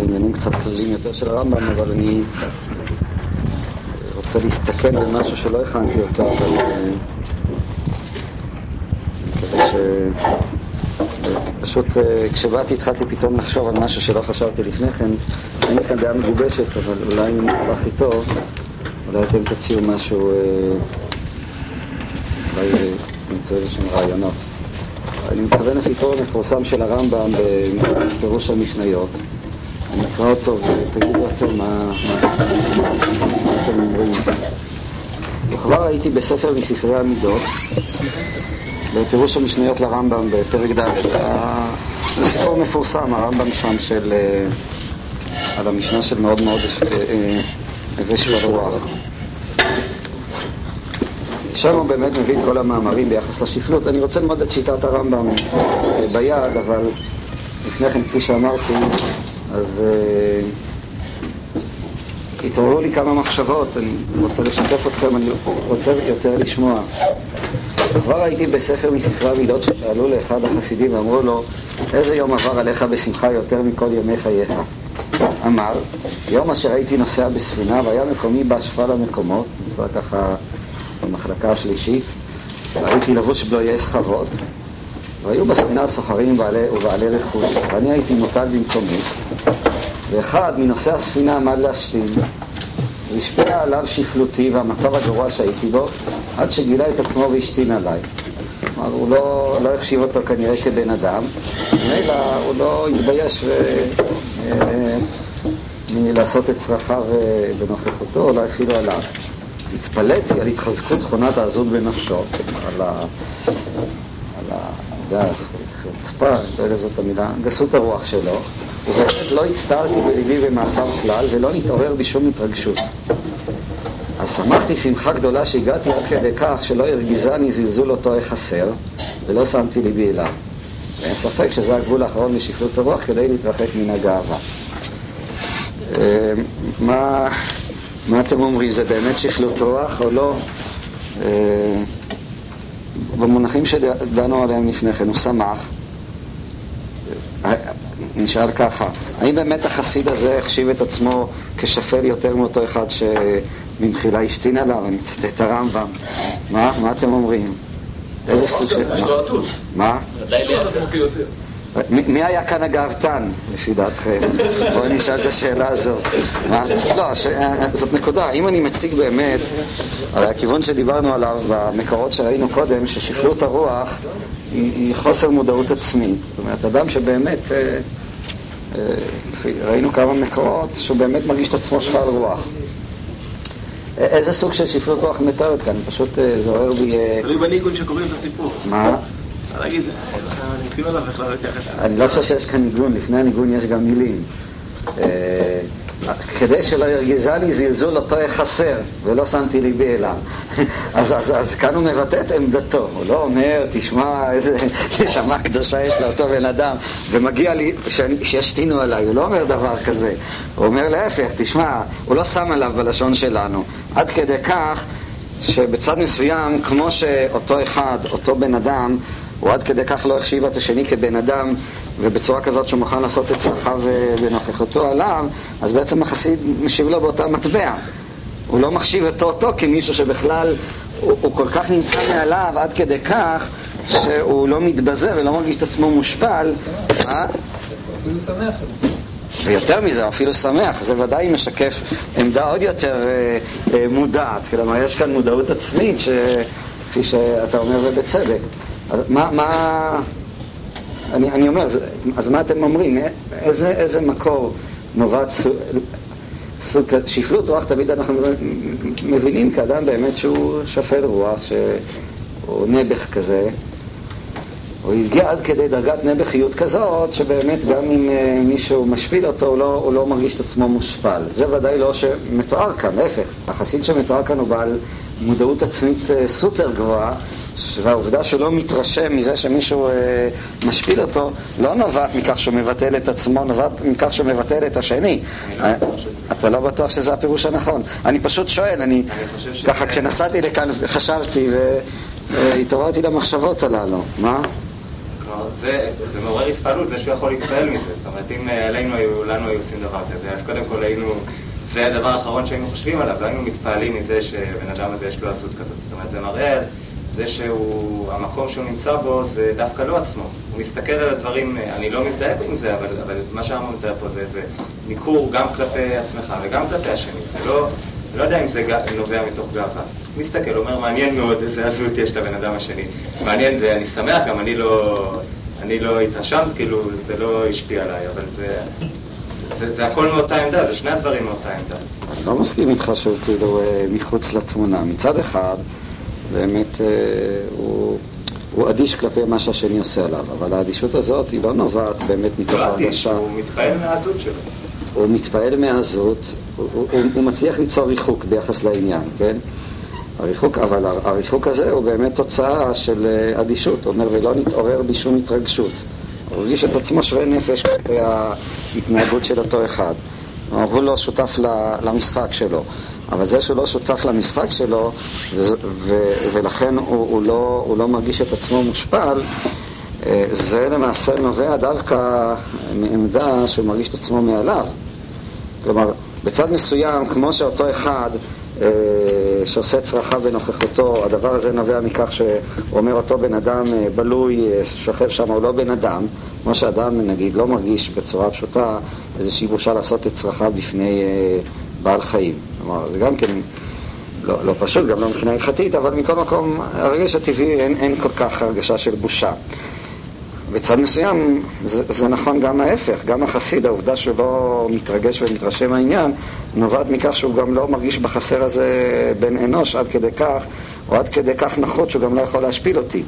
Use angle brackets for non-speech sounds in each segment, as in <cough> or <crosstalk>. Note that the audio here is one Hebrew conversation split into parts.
לעניינים קצת כלליים יותר של הרמב"ם, אבל אני רוצה להסתכל על משהו שלא הכנתי אותו, אבל אני מקווה ש... פשוט כשבאתי התחלתי פתאום לחשוב על משהו שלא חשבתי לפני כן. אין לי כאן דעה מגובשת, אבל אולי אם הכי טוב, אולי אתם תציעו משהו, אולי נמצא איזה שהם רעיונות. אני מתכוון לסיפור המפורסם של הרמב"ם בפירוש המשניות. אני אקרא אותו ותגידו אתם מה אתם אומרים. וכבר הייתי בספר מספרי המידות, בפירוש המשניות לרמב"ם בפרק ד'. זה סיפור מפורסם, הרמב"ם שם של... על המשנה של מאוד מאוד הווה של הרוח. שם הוא באמת מביא את כל המאמרים ביחס לשפלות. אני רוצה ללמוד את שיטת הרמב"ם ביד, אבל לפני כן, כפי שאמרתי, אז התעוררו לי כמה מחשבות, אני רוצה לשתף אתכם, אני רוצה יותר לשמוע. כבר הייתי בספר מספרי המידות ששאלו לאחד החסידים ואמרו לו איזה יום עבר עליך בשמחה יותר מכל ימי חייך? אמר, יום אשר הייתי נוסע בספינה והיה מקומי באשפל המקומות, נמצא ככה במחלקה השלישית, והייתי לבוש בלויי סחבות, והיו בספינה סוחרים ובעלי רכוש, ואני הייתי מוטל במקומי, ואחד מנושאי הספינה עמד להשתין, והשפיע עליו שפלותי והמצב הגרוע שהייתי בו, עד שגילה את עצמו והשתין עליי. כלומר, הוא לא, לא החשיב אותו כנראה כבן אדם, אלא הוא לא התבייש ו... מלעשות את צרכיו בנוכחותו, אולי אפילו עליו. התפלאתי על התחזקות תכונת העזות בנפשו. על ה... חוצפה, לא יודע זאת המילה, גסות הרוח שלו, ובאמת לא הצטערתי בליבי במעשיו כלל, ולא נתעורר בשום התרגשות. אז שמחתי שמחה גדולה שהגעתי עד כדי כך שלא הרגיזני זלזול אותו החסר, ולא שמתי ליבי אליו. ואין ספק שזה הגבול האחרון לשפלות הרוח כדי להתרחק מן הגאווה. מה, מה אתם אומרים? זה באמת שפלות רוח או לא? במונחים שדנו עליהם לפני כן, הוא שמח. נשאל ככה, האם באמת החסיד הזה החשיב את עצמו כשפל יותר מאותו אחד שממחילה השתין עליו? אני מצטט את הרמב"ם. מה? מה אתם אומרים? איזה סוג של... מה? מי היה כאן הגאוותן, לפי דעתכם? <laughs> בואו נשאל את השאלה הזאת. מה? לא, זאת נקודה. אם אני מציג באמת, הרי הכיוון שדיברנו עליו במקורות שראינו קודם, ששפלות הרוח היא חוסר מודעות עצמית. זאת אומרת, אדם שבאמת, ראינו כמה מקורות, שהוא באמת מרגיש את עצמו שפל רוח. איזה סוג של שפלות רוח מתארת כאן? פשוט זוהר בי... תלוי בניגון שקוראים את הסיפור. מה? לא אתייחס. אני לא חושב שיש כאן ניגון, לפני הניגון יש גם מילים. כדי שלא ירגיזה לי זלזול אותו חסר, ולא שמתי ליבי אליו. אז כאן הוא מבטא את עמדתו, הוא לא אומר, תשמע איזה נשמה קדושה יש לאותו בן אדם, ומגיע לי שישתינו עליי, הוא לא אומר דבר כזה. הוא אומר להפך, תשמע, הוא לא שם עליו בלשון שלנו. עד כדי כך שבצד מסוים, כמו שאותו אחד, אותו בן אדם, הוא עד כדי כך לא החשיב את השני כבן אדם ובצורה כזאת שהוא מוכן לעשות את צרכיו בנוכחותו עליו אז בעצם החסיד משיב לו באותה מטבע. הוא לא מחשיב אותו אותו כמישהו שבכלל הוא, הוא כל כך נמצא מעליו עד כדי כך שהוא לא מתבזה ולא מרגיש את עצמו מושפל. שמח ויותר מזה, אפילו שמח, זה ודאי משקף עמדה עוד יותר אה, אה, מודעת. כלומר יש כאן מודעות עצמית כפי שאתה אומר ובצדק אז מה, מה אני, אני אומר, אז מה אתם אומרים? איזה, איזה מקור נורא סוג שפלות רוח תמיד אנחנו מבינים כאדם באמת שהוא שפל רוח, שהוא נעבך כזה הוא הגיע עד כדי דרגת נעבכיות כזאת שבאמת גם אם מישהו משפיל אותו הוא לא, הוא לא מרגיש את עצמו מושפל זה ודאי לא שמתואר כאן, להפך החסיד שמתואר כאן הוא בעל מודעות עצמית סופר גבוהה והעובדה שלא מתרשם מזה שמישהו אה, משפיל אותו לא נובעת מכך שהוא מבטל את עצמו, נובעת מכך שהוא מבטל את השני אה, אתה לא בטוח שזה הפירוש הנכון אני פשוט שואל, אני ככה כשנסעתי לכאן חשבתי והתעוררתי למחשבות הללו מה? זה, זה מעורר התפעלות, זה שהוא יכול להתפעל מזה. זאת אומרת, אם אה, עלינו היו, לנו היו עושים דבר כזה, אז קודם כל היינו, זה הדבר האחרון שהיינו חושבים עליו, והיינו מתפעלים מזה שבן אדם הזה יש לו עזות כזאת. זאת אומרת, זה מראה זה שהוא, המקום שהוא נמצא בו זה דווקא לא עצמו. הוא מסתכל על הדברים, אני לא מזדהה עם זה, אבל, אבל מה שאמרנו מתאר פה זה, זה ניכור גם כלפי עצמך וגם כלפי השני. זה לא, לא יודע אם זה נובע מתוך גאווה. הוא מסתכל, אומר, מעניין מאוד איזה עזות יש לבן אדם השני. מעניין, ואני שמח, גם אני לא, אני לא התרשמת, כאילו, זה לא השפיע עליי, אבל זה, זה, זה הכל מאותה עמדה, זה שני הדברים מאותה עמדה. לא מסכים איתך שהוא כאילו אה, מחוץ לתמונה. מצד אחד, באמת אה, הוא, הוא אדיש כלפי מה שהשני עושה עליו, אבל האדישות הזאת היא לא נובעת באמת מתוך לא הרגשה. הוא מתפעל מהעזות שלו. הוא מתפעל מהזות, הוא, הוא, הוא מצליח ליצור ריחוק ביחס לעניין, כן? הריחוק, אבל הריחוק הזה הוא באמת תוצאה של אה, אדישות, הוא אומר, ולא נתעורר בי שום התרגשות. הוא הרגיש את עצמו שווה נפש כלפי ההתנהגות של אותו אחד. הוא לא שותף למשחק שלו. אבל זה שהוא לא שותף למשחק שלו, ו- ו- ולכן הוא, הוא, לא, הוא לא מרגיש את עצמו מושפל, אה, זה למעשה נובע דווקא מעמדה שהוא מרגיש את עצמו מעליו. כלומר, בצד מסוים, כמו שאותו אחד שעושה צרכה בנוכחותו, הדבר הזה נובע מכך שהוא אומר אותו בן אדם אה, בלוי, שוכב שם, הוא לא בן אדם, כמו שאדם נגיד לא מרגיש בצורה פשוטה איזושהי בושה לעשות את צרכה בפני בעל חיים. כלומר, זה גם כן לא, לא פשוט, גם לא מבחינה הלכתית, אבל מכל מקום, הרגש הטבעי אין, אין כל כך הרגשה של בושה. בצד מסוים זה, זה נכון גם ההפך, גם החסיד, העובדה שהוא לא מתרגש ומתרשם מהעניין, נובעת מכך שהוא גם לא מרגיש בחסר הזה בן אנוש עד כדי כך, או עד כדי כך נחות שהוא גם לא יכול להשפיל אותי.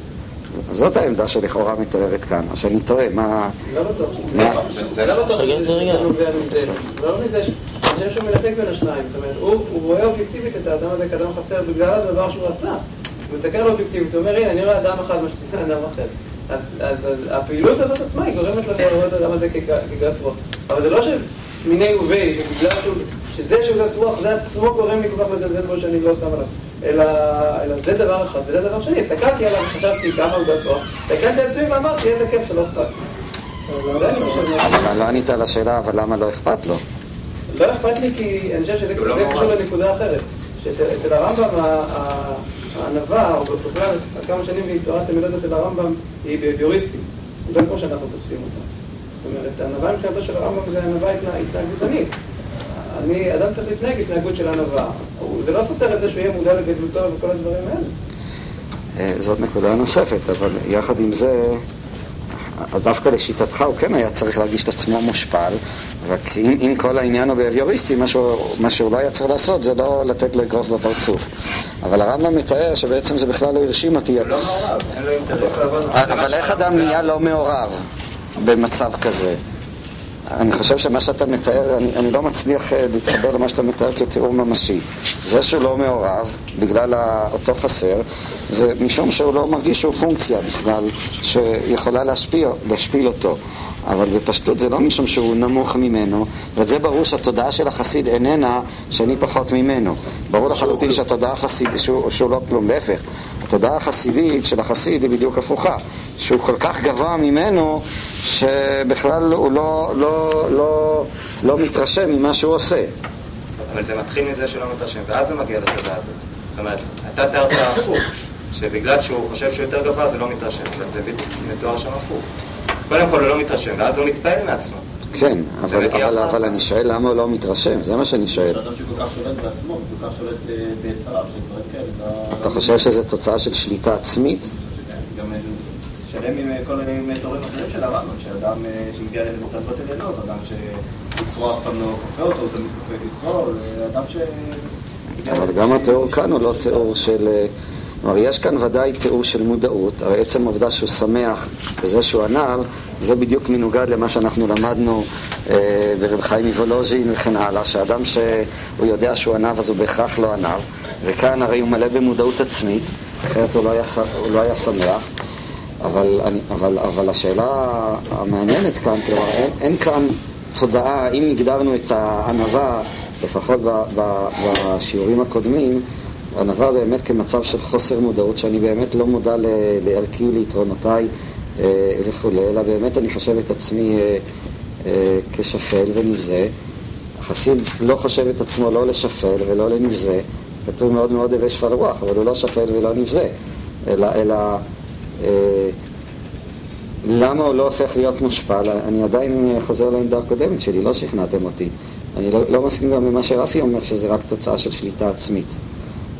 זאת העמדה שלכאורה מתוארת כאן, או שאני טועה, מה... לא בטוח. לא בטוח שזה נובע מזה. לא מזה, אני חושב שהוא מנתק בין השניים. זאת אומרת, הוא רואה אובייקטיבית את האדם הזה כאדם חסר בגלל הדבר שהוא עשה. הוא מסתכל על אובייקטיבית, הוא אומר, הנה, אני רואה אדם אחד מה שזה אדם אחר. אז הפעילות הזאת עצמה היא גורמת לו לראות את האדם הזה כגס רוח. אבל זה לא שמיני ובי, שבגלל שזה שהוא גס רוח, זה עצמו גורם לי כל כך לזלזל בו שאני לא שם עליו. אלא, אלא זה דבר אחד, וזה דבר שני. הסתכלתי עליו, חשבתי כמה הוא גס רוח, הסתכלתי על עצמי ואמרתי, איזה כיף שלא אכפת. אבל לא ענית על השאלה, אבל למה לא אכפת לו? לא אכפת לי כי אני חושב שזה לא קשור לנקודה אחרת. שאצל הרמב"ם הענווה, או בכלל, כמה שנים תורת המילות אצל הרמב"ם היא ביוריסטית. לא כמו שאנחנו תופסים אותה. זאת אומרת, הענווה מבחינתו של הרמב"ם זה ענווה התנהגותנית. אני, אדם צריך להתנהג התנהגות של ענווה. זה לא סותר את זה שהוא יהיה מודע לגדלותו וכל הדברים האלה. אה, זאת נקודה נוספת, אבל יחד עם זה, דווקא לשיטתך הוא כן היה צריך להרגיש את עצמו מושפל, רק אם, אם כל העניין הוא באביוריסטי, מה מה שהוא לא היה צריך לעשות זה לא לתת לו אגרוף בפרצוף. אבל הרמב"ם מתאר שבעצם זה בכלל לא הרשים אותי. לא מעורב, אין לו אינטרס. אבל איך אדם נהיה לא מעורב במצב כזה? אני חושב שמה שאתה מתאר, אני, אני לא מצליח אה, להתחבר למה שאתה מתאר כתיאור ממשי. זה שהוא לא מעורב, בגלל אותו חסר, זה משום שהוא לא מרגיש שהוא פונקציה בכלל, שיכולה להשפיע, להשפיל אותו. אבל בפשטות זה לא משום שהוא נמוך ממנו, ואת זה ברור שהתודעה של החסיד איננה שאני פחות ממנו. ברור לחלוטין שהתודעה החסידית, שהוא, שהוא לא כלום, להפך. התודעה החסידית של החסיד היא בדיוק הפוכה, שהוא כל כך גבוה ממנו, שבכלל הוא לא, לא, לא, לא מתרשם ממה שהוא עושה. אבל זה מתחיל מזה שלא מתרשם, ואז הוא מגיע לתודעה הזאת. זאת אומרת, אתה תיארת הפוך, שבגלל שהוא חושב שהוא יותר גבוה זה לא מתרשם, זה מתואר שם הפוך. קודם כל הוא לא מתרשם, ואז הוא מתפעל מעצמו. כן, אבל, אבל, אבל אני שואל למה הוא לא מתרשם, זה מה שאני שואל. אה. אתה חושב שזו תוצאה של שליטה עצמית? גם שלם עם כל מיני תורים אחרים של הרמב"ם, שאדם אה, שמגיע לדרגות עליונות, אדם שיצרו אף פעם לא כופה אותו, הוא תמיד כופה את יצרו, אדם ש... אבל גם התיאור כאן הוא לא תיאור של... כלומר, יש כאן ודאי תיאור של מודעות, הרי עצם העובדה שהוא שמח בזה שהוא ענב, זה בדיוק מנוגד למה שאנחנו למדנו אה, ברב חיים מוולוז'ין וכן הלאה, שאדם שהוא יודע שהוא ענב אז הוא בהכרח לא ענב, וכאן הרי הוא מלא במודעות עצמית, אחרת הוא לא היה, הוא לא היה שמח. אבל, אבל, אבל השאלה המעניינת כאן, כלומר, אין, אין כאן תודעה, אם הגדרנו את הענווה, לפחות בשיעורים הקודמים, ענווה באמת כמצב של חוסר מודעות, שאני באמת לא מודע לערכי, ליתרונותיי וכולי, אלא באמת אני חושב את עצמי כשפל ונבזה. החסיד לא חושב את עצמו לא לשפל ולא לנבזה, כתוב מאוד מאוד הווה שפל רוח, אבל הוא לא שפל ולא נבזה, אלא, אלא אה, למה הוא לא הופך להיות מושפל? אני עדיין חוזר לעמדה הקודמת שלי, לא שכנעתם אותי. אני לא, לא מסכים גם למה שרפי אומר, שזה רק תוצאה של שליטה עצמית.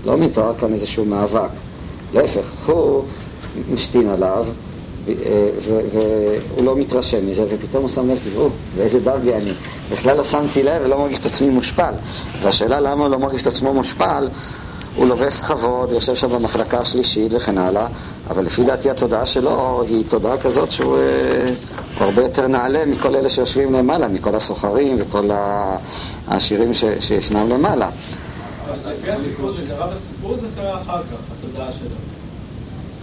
לא מתואר כאן איזשהו מאבק. להפך, הוא משתין עליו, והוא לא מתרשם מזה, ופתאום הוא שם לב, תראו, באיזה דרגי אני. בכלל לא שמתי לב ולא מרגיש את עצמי מושפל. והשאלה למה הוא לא מרגיש את עצמו מושפל, הוא לובש סחבות, יושב שם במחלקה השלישית וכן הלאה, אבל לפי דעתי התודעה שלו היא תודעה כזאת שהוא אה, הרבה יותר נעלה מכל אלה שיושבים למעלה, מכל הסוחרים וכל העשירים שישנם למעלה. לפי הסיפור זה קרה בסיפור, זה קרה אחר כך, התודעה שלו.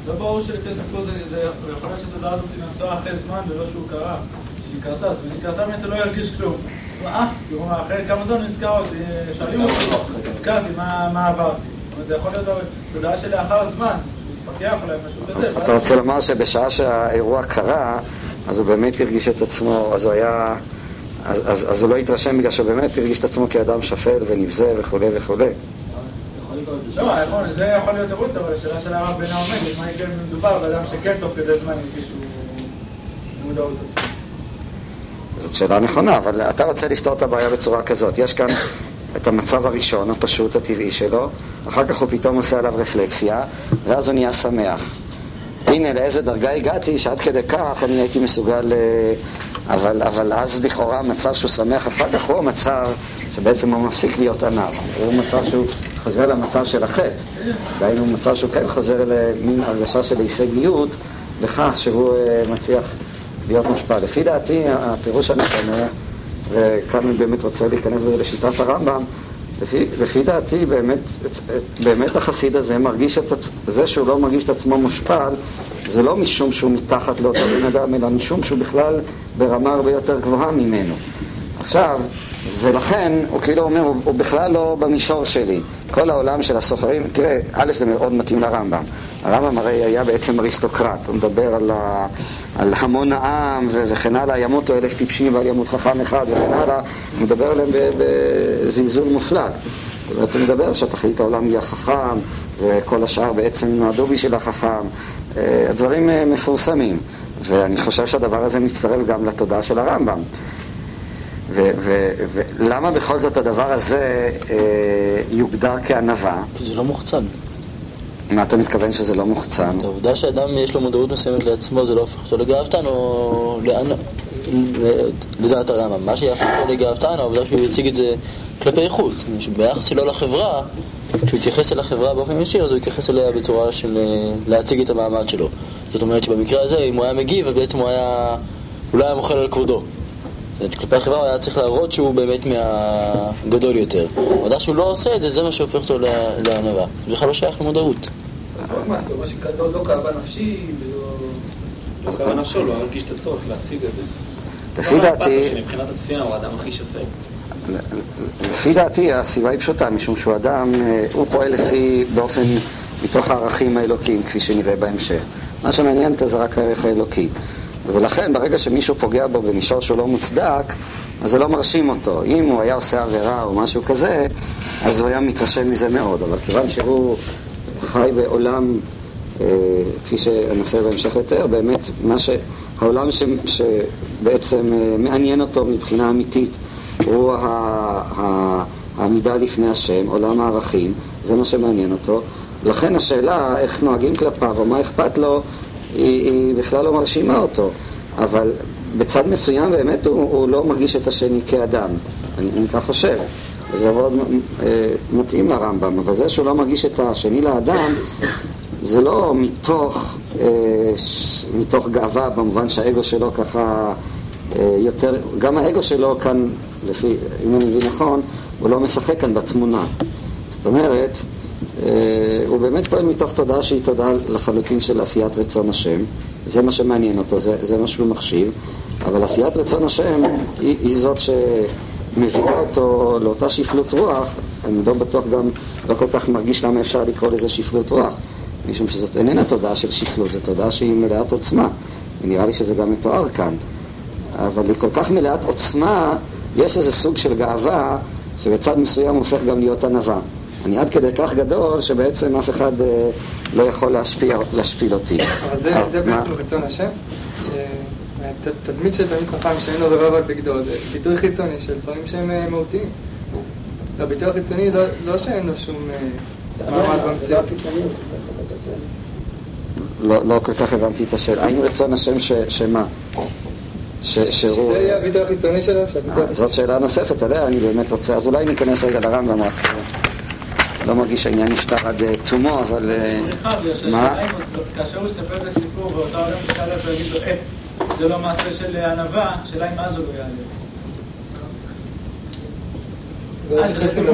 לא ברור שלפי הסיפור זה, זה יכול להיות שהתודעה הזאת נעשה אחרי זמן ולא שהוא קרה, שהיא קרתה, זאת אומרת, היא קרתה באמת לא ירגיש כלום. אה, אחרי כמה זמן נזכר אותי, שואלים אותי, נזכרתי מה עברתי. זה יכול להיות תודעה שלאחר כזה. אתה רוצה לומר שבשעה שהאירוע קרה, אז הוא באמת הרגיש את עצמו, אז הוא היה... אז, אז, אז הוא לא התרשם בגלל שהוא באמת הרגיש את עצמו כאדם שפל ונבזה וכולי וכולי. לא, זה יכול להיות תירוץ, אבל השאלה של הרב בינה עומדת, מה יקרה אם מדובר באדם שכן תוך כדי זמן הרגישו מודעות עצמית. זאת שאלה נכונה, אבל אתה רוצה לפתור את הבעיה בצורה כזאת. יש כאן את המצב הראשון, הפשוט, הטבעי שלו, אחר כך הוא פתאום עושה עליו רפלקסיה, ואז הוא נהיה שמח. הנה לאיזה דרגה הגעתי, שעד כדי כך אני הייתי מסוגל... אבל, אבל אז לכאורה המצב שהוא שמח אחר כך הוא המצב שבעצם הוא מפסיק להיות ענב. הוא מצב שהוא חוזר למצב של החטא. דהיינו מצב שהוא כן חוזר למין הרגשה של הישגיות בכך שהוא אה, מצליח להיות מושפע. לפי דעתי, הפירוש הנכון, וכאן אני באמת רוצה להיכנס בזה לשיטת הרמב"ם, לפי, לפי דעתי באמת, באמת החסיד הזה מרגיש את עצ... זה שהוא לא מרגיש את עצמו מושפל, זה לא משום שהוא מתחת לאותו בן אדם, אלא משום שהוא בכלל ברמה הרבה יותר גבוהה ממנו. עכשיו, ולכן הוא כאילו אומר, הוא, הוא בכלל לא במישור שלי. כל העולם של הסוחרים, תראה, א' זה מאוד מתאים לרמב"ם. הרמב"ם הרי היה בעצם אריסטוקרט, הוא מדבר על, ה, על המון העם ו, וכן הלאה, ימותו אלף טיפשים ועל ימות חכם אחד וכן הלאה, הוא מדבר עליהם בזלזול מופלג. זאת אומרת, הוא מדבר שתכלית העולם היא החכם, וכל השאר בעצם נועדו בשביל החכם. אה, הדברים אה, מפורסמים, ואני חושב שהדבר הזה מצטרף גם לתודעה של הרמב"ם. ולמה בכל זאת הדבר הזה אה, יוגדר כענווה? כי זה לא מוחצן. מה אתה מתכוון שזה לא מוחצן? את העובדה שאדם יש לו מודעות מסוימת לעצמו זה לא הופך אותו לגאוותן או לאן... לדעת הרמב"ם. מה שיהפך אותו לגאוותן, העובדה שהוא יציג את זה כלפי חוץ. ביחס שלו לחברה, כשהוא יתייחס אל החברה באופן ישיר, אז הוא יתייחס אליה בצורה של אה, להציג את המעמד שלו. זאת אומרת שבמקרה הזה, אם הוא היה מגיב, אז בעצם הוא היה... הוא לא היה מוחל על כבודו. כלפי החברה הוא היה צריך להראות שהוא באמת מהגדול יותר. העובדה שהוא לא עושה את זה, זה מה שהופך אותו לענווה. זה בכלל לא שייך למודעות. מה שכתוב לא כאבה נפשי ולא... לא כאבה נפשו, לא הרגיש את הצורך להציג את זה. לפי דעתי... שמבחינת הספינה הוא האדם הכי שפל. לפי דעתי הסיבה היא פשוטה, משום שהוא אדם, אה, הוא פועל לפי, באופן, מתוך הערכים האלוקיים, כפי שנראה בהמשך. מה שמעניין אותו זה רק הערך האלוקי. ולכן ברגע שמישהו פוגע בו במישור שהוא לא מוצדק, אז זה לא מרשים אותו. אם הוא היה עושה עבירה או משהו כזה, אז הוא היה מתרשם מזה מאוד. אבל כיוון שהוא חי בעולם, אה, כפי שאנסה בהמשך לתאר, באמת, מה ש... העולם ש... שבעצם אה, מעניין אותו מבחינה אמיתית הוא ה... ה... העמידה לפני השם, עולם הערכים, זה מה שמעניין אותו. לכן השאלה איך נוהגים כלפיו או מה אכפת לו היא, היא בכלל לא מרשימה אותו, אבל בצד מסוים באמת הוא, הוא לא מרגיש את השני כאדם, אני, אני כך חושב. זה מאוד אה, מתאים לרמב"ם, אבל זה שהוא לא מרגיש את השני לאדם, זה לא מתוך, אה, מתוך גאווה במובן שהאגו שלו ככה אה, יותר, גם האגו שלו כאן, לפי, אם אני מבין נכון, הוא לא משחק כאן בתמונה. זאת אומרת, הוא באמת פועל מתוך תודעה שהיא תודעה לחלוטין של עשיית רצון השם, זה מה שמעניין אותו, זה, זה מה שהוא מחשיב, אבל עשיית רצון השם היא, היא זאת שמביאה אותו לאותה שפלות רוח, אני לא בטוח גם, לא כל כך מרגיש למה אפשר לקרוא לזה שפלות רוח, משום שזאת איננה תודעה של שפלות, זו תודעה שהיא מלאת עוצמה. ונראה לי שזה גם מתואר כאן, אבל היא כל כך מלאת עוצמה, יש איזה סוג של גאווה שבצד מסוים הופך גם להיות ענווה. אני עד כדי כך גדול שבעצם אף אחד אה, לא יכול להשפיע, להשפיל אותי. אבל זה, זה מה? בעצם רצון השם, שתדמית של תלמיד חכם שאין לו רבב על בגדו, זה ביטוי חיצוני של דברים שהם אה, מהותיים. והביטוי החיצוני לא, לא שאין לו שום אה, מעמד במציאות. לא, לא כל כך הבנתי את השאלה. האם רצון השם ש, שמה? ש, שהוא... שזה יהיה הביטוי החיצוני שלו, אה, זאת שאלה נוספת, עליה אני באמת רוצה, אז אולי ניכנס רגע לרמב"ם, רק אה, לא מרגיש שהעניין נפתר עד אה, תומו, אבל... אה, מה? כאשר הוא יספר את הסיפור ואותו אדם ישאל אותו ויגיד לו, אה, זה לא מעשה של ענווה, השאלה אם אז הוא לא יעלה. אז הוא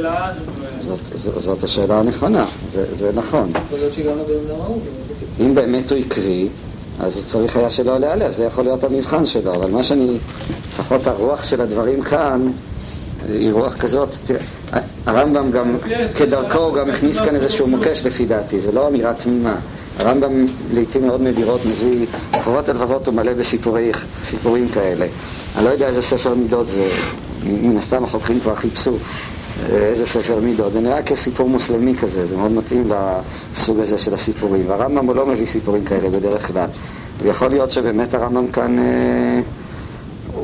לא יעלה. זאת, השאלה הנכונה, זה, זה נכון. ההוא. אם באמת הוא עקבי, אז הוא צריך היה שלא להיעלב, זה יכול להיות המבחן שלו, אבל מה שאני, לפחות הרוח של הדברים כאן, היא רוח כזאת, הרמב"ם גם, כדרכו, הוא גם הכניס כאן איזשהו מוקש לפי דעתי, זה לא אמירה תמימה. הרמב"ם לעיתים מאוד נדירות מביא, חובות הלבבות הוא מלא בסיפורי, סיפורים כאלה. אני לא יודע איזה ספר מידות זה, מן הסתם החוקרים כבר חיפשו אה, איזה ספר מידות. זה נראה כסיפור מוסלמי כזה, זה מאוד מתאים לסוג הזה של הסיפורים. והרמב"ם הוא לא מביא סיפורים כאלה בדרך כלל. ויכול להיות שבאמת הרמב"ם כאן, אה,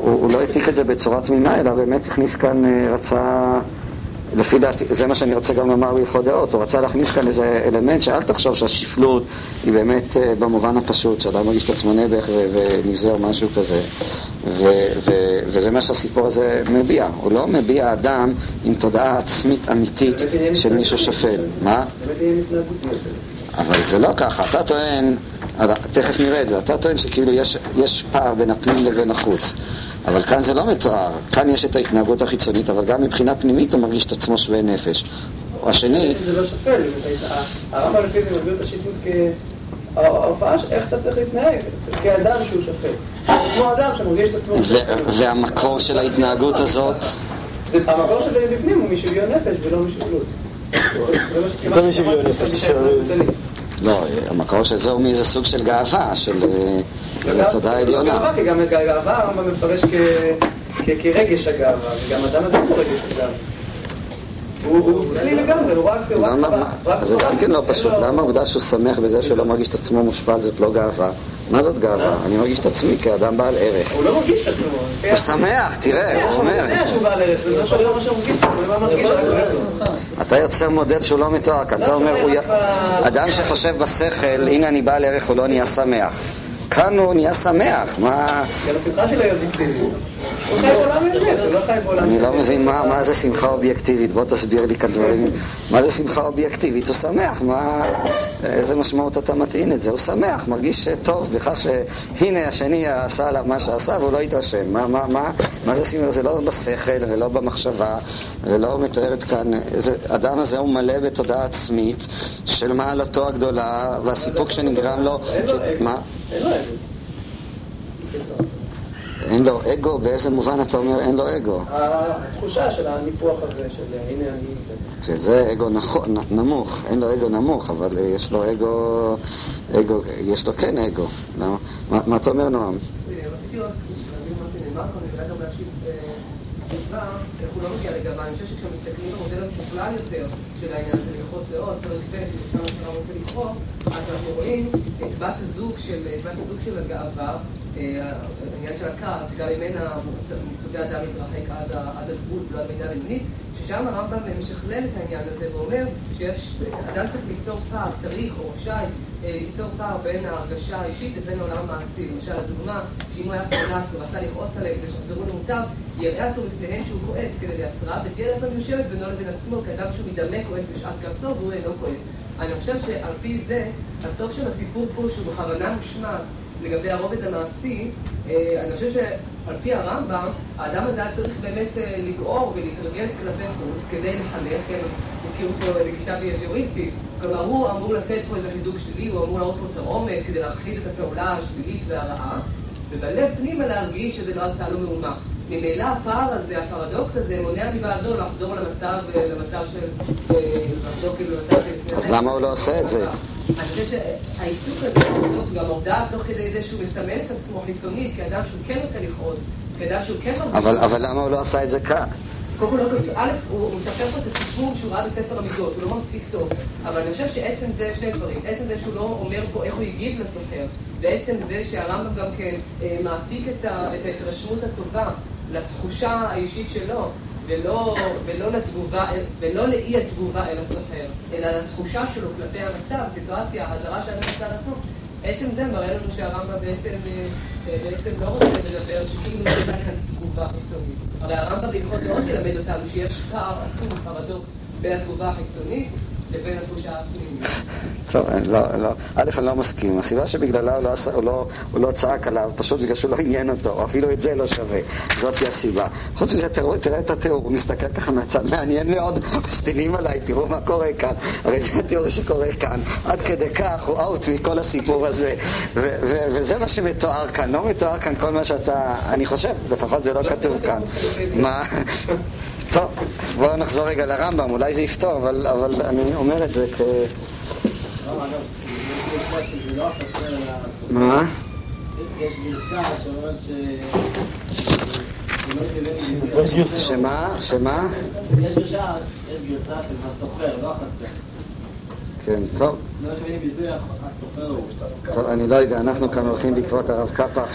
הוא, הוא לא העתיק את זה בצורה תמימה, אלא באמת הכניס כאן, אה, רצה... לפי דעתי, זה מה שאני רוצה גם לומר בהלכות דעות, הוא רצה להכניס כאן איזה אלמנט שאל תחשוב שהשפלות היא באמת אה, במובן הפשוט, שאדם מרגיש את עצמו נעבך ו- ונבזה או משהו כזה. ו- ו- וזה מה שהסיפור הזה מביע, הוא לא מביע אדם עם תודעה עצמית אמיתית של מישהו שפל, מה? אבל זה לא ככה, אתה טוען, אבל תכף נראה את זה, אתה טוען שכאילו יש, יש פער בין הפנים לבין החוץ. אבל כאן זה לא מתואר, כאן יש את ההתנהגות החיצונית, אבל גם מבחינה פנימית הוא מרגיש את עצמו שווה נפש. או השני, זה לא שפל, הרמב"ם לפי זה מסביר את השפלות כהופעה, איך אתה צריך להתנהג, כאדם שהוא שפל. כמו אדם שמרגיש את עצמו... והמקור של ההתנהגות הזאת, זה- המקור של זה מבפנים הוא משוויון נפש ולא. יותר משוויון נפש, לא, המקור של זה הוא מאיזה סוג של גאווה, של אה, תודעה עליונה. גאווה, כי גם גאווה הרמב"ם מפרש כרגש הגאווה, וגם אדם הזה הוא רגש הגאווה. הוא שכלי לגמרי, הוא רק... זה גם כן לא פשוט, למה העובדה שהוא שמח בזה שהוא לא מרגיש את עצמו מושפל זאת לא גאווה? מה זאת גאווה? אני מרגיש את עצמי כאדם בעל ערך. הוא לא מרגיש את עצמו. הוא שמח, תראה, הוא אומר. לא לא אומר. אתה יוצר מודל שהוא לא מתואר כאן, אתה אומר, הוא י- אדם שחושב בשכל, הנה אני בעל ערך, הוא לא נהיה שמח. כאן הוא נהיה שמח, מה... אני לא מבין מה, זה שמחה אובייקטיבית, בוא תסביר לי כאן דברים. מה זה שמחה אובייקטיבית? הוא שמח, מה, איזה משמעות אתה מטעין את זה? הוא שמח, מרגיש טוב בכך שהנה השני עשה עליו מה שעשה והוא לא התרשם. מה, מה, מה, מה זה שמחה? זה לא בשכל ולא במחשבה ולא מתוארת כאן. האדם הזה הוא מלא בתודעה עצמית של מעלתו הגדולה והסיפוק שנגרם לו. מה? אין לו אגו. אין לו אגו? באיזה מובן אתה אומר אין לו אגו? התחושה של הניפוח הזה, של הנה אני... זה אגו נכו- נ- נמוך, אין לו אגו נמוך, אבל אה, יש לו אגו, אגו, יש לו כן אגו. למה? מה, מה אתה אומר נועם? רציתי רק להבין מה שנאמר כאן, ואולי גם להשיב אה, תשובה, איך הוא לא מגיע לגאווה. אני חושב שכשמסתכלים במודל המשוכלל יותר של העניין הזה, פרק ב', ששם השרה רוצה לקרוא, אז אנחנו רואים את בת הזוג של, בת הזוג של הגאווה, אה, העניין של הכעס, שגם ממנה מצווה אדם להתרחק עד עד הגבול ולא עד מידה בינונית, ששם הרמב"ם משכלל את העניין הזה ואומר שיש, אדם צריך ליצור פער, צריך או רשאי ליצור פער בין ההרגשה האישית לבין העולם המעשי. למשל, הדוגמה, שאם הוא היה כועס ורצה לכעוס עליהם כדי שיחזרו למוטב, יראה עצמו בפניהם שהוא כועס כדי להסרה, ותהיה לפעמים יושבת בינו לבין עצמו כאדם שהוא מדמה כועס בשעת כעסו והוא אינו כועס. אני חושב שעל פי זה, הסוף של הסיפור פה, שהוא בכוונה מושמע לגבי הרובד המעשי, אה, אני חושב שעל פי הרמב"ם, האדם הזה צריך באמת אה, לגעור ולהתרגז כלפי חוץ כדי לחנך, כן, הזכירו פה לגישה ביביוריסטית, כלומר הוא אמור לתת פה איזה חיזוק שלילי, הוא אמור להראות פה תרעומת כדי להפחיד את הפעולה השלילית והרעה, ובלב פנימה להרגיש שזה לא עשה לו מהומה. ממילא הפער הזה, הפרדוקס הזה, מונע מבעדו לחזור למצב, למצב של... לחזור כאילו למצב של... אז למה הוא לא עושה את זה? אני חושב שהעיסוק הזה, גם העובדה תוך כדי זה שהוא מסמן את עצמו חיצונית כאדם שהוא כן רוצה לכעוס, כאדם שהוא כן מרגיש... אבל, אבל למה הוא לא עשה את זה כאן? קודם כל, לא כתוב, א', הוא מספר פה את הסיפור שהוא ראה בספר המידות, הוא לא ממציא סוף. אבל אני חושב שעצם זה, שני דברים, עצם זה שהוא לא אומר פה איך הוא הגיב לסופר, ועצם זה שהרמב"ם גם כן אה, מעתיק את ההתרשמות הטובה לתחושה האישית שלו, ולא, ולא לתגובה, ולא לאי התגובה אל הסופר, אלא לתחושה שלו כלפי המצב, סיטואציה, האזהרה של המצב עצמו. עצם זה מראה לנו שהרמב"ם בעצם, אה, אה, בעצם לא רוצה לדבר שכאילו הייתה כאן תגובה חיצונית. הרי הרמב"ם בהלכות דעות ילמד אותנו שיש פער עצום, פרדוקס, בין התגובה החיצונית לבין התחושה הפנימית. טוב, לא, לא, א', אני לא מסכים. הסיבה שבגללה הוא לא, הוא, לא, הוא לא צעק עליו, פשוט בגלל שהוא לא עניין אותו, או אפילו את זה לא שווה. זאת היא הסיבה. חוץ מזה, תראו, תראה את התיאור, הוא מסתכל ככה מהצד, מעניין מאוד, משתינים עליי, תראו מה קורה כאן. הרי זה התיאור שקורה כאן. עד כדי כך הוא אאוט מכל הסיפור הזה. ו- ו- וזה מה שמתואר כאן. לא מתואר כאן כל מה שאתה, אני חושב, לפחות זה לא כתוב כאן. מה? טוב, בואו נחזור רגע לרמב"ם, אולי זה יפתור, אבל, אבל אני אומר את זה כ... מה? יש גרסה שאומרת ש... יש גרסה. שמה? שמה? יש גרסה, של הסוחר, לא החסר. כן, טוב. לא. טוב, אני לא יודע, אנחנו כאן הולכים בעקבות הרב קפח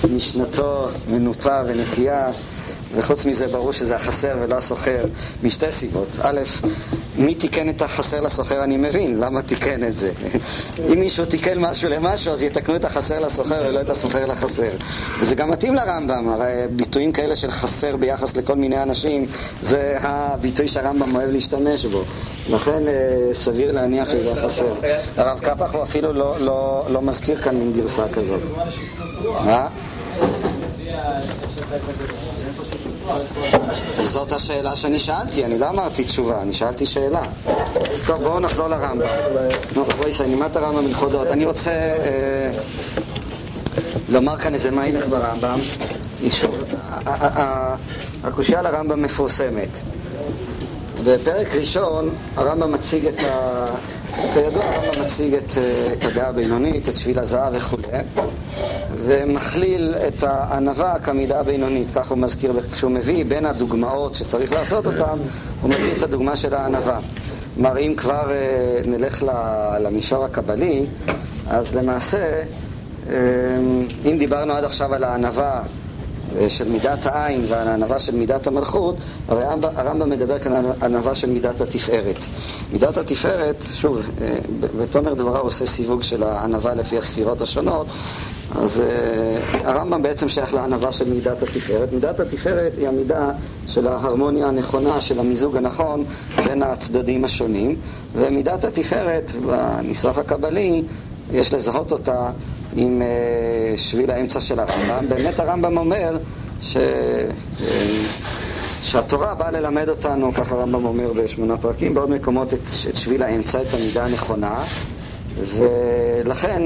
שמשנתו מנופה ונקייה וחוץ מזה ברור שזה החסר ולא הסוחר משתי סיבות. א', מי תיקן את החסר לסוחר אני מבין, למה תיקן את זה? <laughs> אם מישהו תיקן משהו למשהו אז יתקנו את החסר לסוחר ולא את הסוחר לחסר. וזה גם מתאים לרמב"ם, הרי ביטויים כאלה של חסר ביחס לכל מיני אנשים זה הביטוי שהרמב"ם אוהב להשתמש בו. לכן אה, סביר להניח שזה החסר. הרב קפח הוא אפילו לא, לא, לא מזכיר כאן מין גרסה כזאת. מה? זאת השאלה שאני שאלתי, אני לא אמרתי תשובה, אני שאלתי שאלה. טוב, בואו נחזור לרמב"ם. בואי סיימי, מה את הרמב"ם הלכות דעות? אני רוצה אה, לומר כאן איזה מיינר ברמב"ם. שוב, ה- ה- ה- הקושייה לרמב"ם מפורסמת. בפרק ראשון הרמב"ם מציג את ה... כידוע הרמב"ם מציג את, אה, את הדעה הבינונית, את שביל הזהב וכולי, ומכליל את הענווה כמידה הבינונית, כך הוא מזכיר כשהוא מביא בין הדוגמאות שצריך לעשות אותן, הוא מביא את הדוגמה של הענווה. כלומר, אם כבר אה, נלך למישור הקבלי, אז למעשה, אה, אם דיברנו עד עכשיו על הענווה של מידת העין ועל הענווה של מידת המלכות, הרי הרמב"ם- הרמב"ם מדבר כאן על הענווה של מידת התפארת. מידת התפארת, שוב, אה, בתומר דבריו עושה סיווג של הענווה לפי הספירות השונות, אז אה, הרמב"ם בעצם שייך לענווה של מידת התפארת. מידת התפארת היא המידה של ההרמוניה הנכונה, של המיזוג הנכון בין הצדדים השונים, ומידת התפארת, בניסוח הקבלי, יש לזהות אותה עם אה, שביל האמצע של הרמב"ם. באמת הרמב"ם אומר ש... אה, שהתורה באה ללמד אותנו, ככה הרמב"ם אומר בשמונה פרקים, בעוד מקומות את, את שביל האמצע, את המידה הנכונה, ולכן,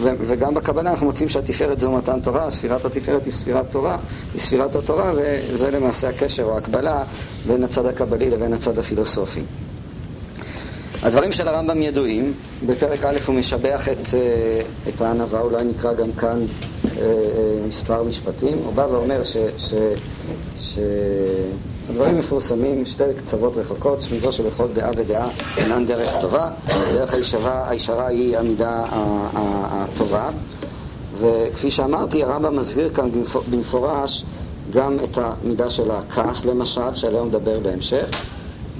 וגם בקבלה אנחנו מוצאים שהתפארת זו מתן תורה, ספירת התפארת היא ספירת תורה, היא ספירת התורה, וזה למעשה הקשר או הקבלה בין הצד הקבלי לבין הצד הפילוסופי. הדברים של הרמב"ם ידועים, בפרק א' הוא משבח את, אה, את הענווה, אולי נקרא גם כאן אה, אה, מספר משפטים, הוא בא ואומר ש, ש, ש, הדברים מפורסמים, שתי קצוות רחוקות, מזו שבכל דעה ודעה אינן דרך טובה, דרך הישרה, הישרה היא המידה הטובה, וכפי שאמרתי, הרמב"ם מסביר כאן במפ- במפורש גם את המידה של הכעס למשל, שעליה הוא מדבר בהמשך.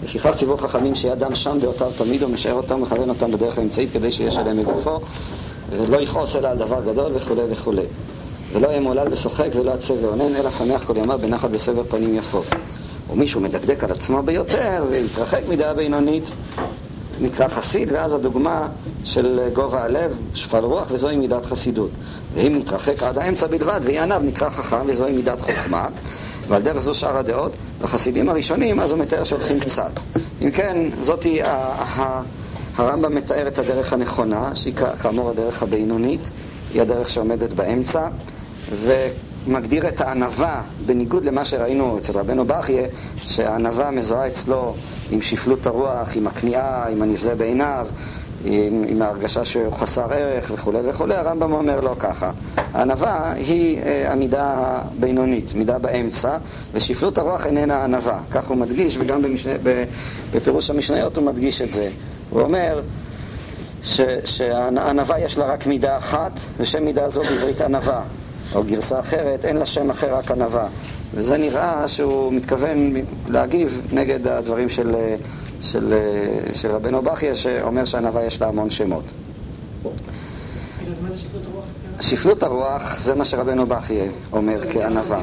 לפיכך ציוו חכמים שיהיה אדם שם דעותיו תמיד ומשאר אותם ומכוון אותם בדרך האמצעית כדי שיש עליהם מגופו ולא יכעוס אלא על דבר גדול וכולי וכולי ולא יהיה מעולל ושוחק ולא עצב ואונן אלא שמח כל ימיו בנחת בסבר פנים יפות ומישהו מדקדק על עצמו ביותר ויתרחק מדעה בינונית נקרא חסיד, ואז הדוגמה של גובה הלב, שפל רוח, וזוהי מידת חסידות. ואם נתרחק עד האמצע בלבד, ויהיה עניו, נקרא חכם, וזוהי מידת חוכמה. ועל דרך זו שאר הדעות. בחסידים הראשונים, אז הוא מתאר שהולכים קצת. אם כן, זאתי, ה- ה- הרמב"ם מתאר את הדרך הנכונה, שהיא כאמור הדרך הבינונית, היא הדרך שעומדת באמצע, מגדיר את הענווה, בניגוד למה שראינו אצל רבנו בכיה, שהענווה מזוהה אצלו עם שפלות הרוח, עם הכניעה, עם הנבזה בעיניו, עם, עם ההרגשה שהוא חסר ערך וכולי וכולי, הרמב"ם אומר לא ככה. הענווה היא אה, המידה הבינונית, מידה באמצע, ושפלות הרוח איננה ענווה. כך הוא מדגיש, וגם במשנה, בפירוש המשניות הוא מדגיש את זה. הוא אומר שהענווה יש לה רק מידה אחת, ושם מידה זו בעברית ענווה. או גרסה אחרת, אין לה שם אחר, רק ענווה. וזה נראה שהוא מתכוון להגיב נגד הדברים של, של, של רבנו בכיה, שאומר שענווה יש לה המון שמות. שפלות הרוח זה מה שרבנו בכיה אומר כענווה.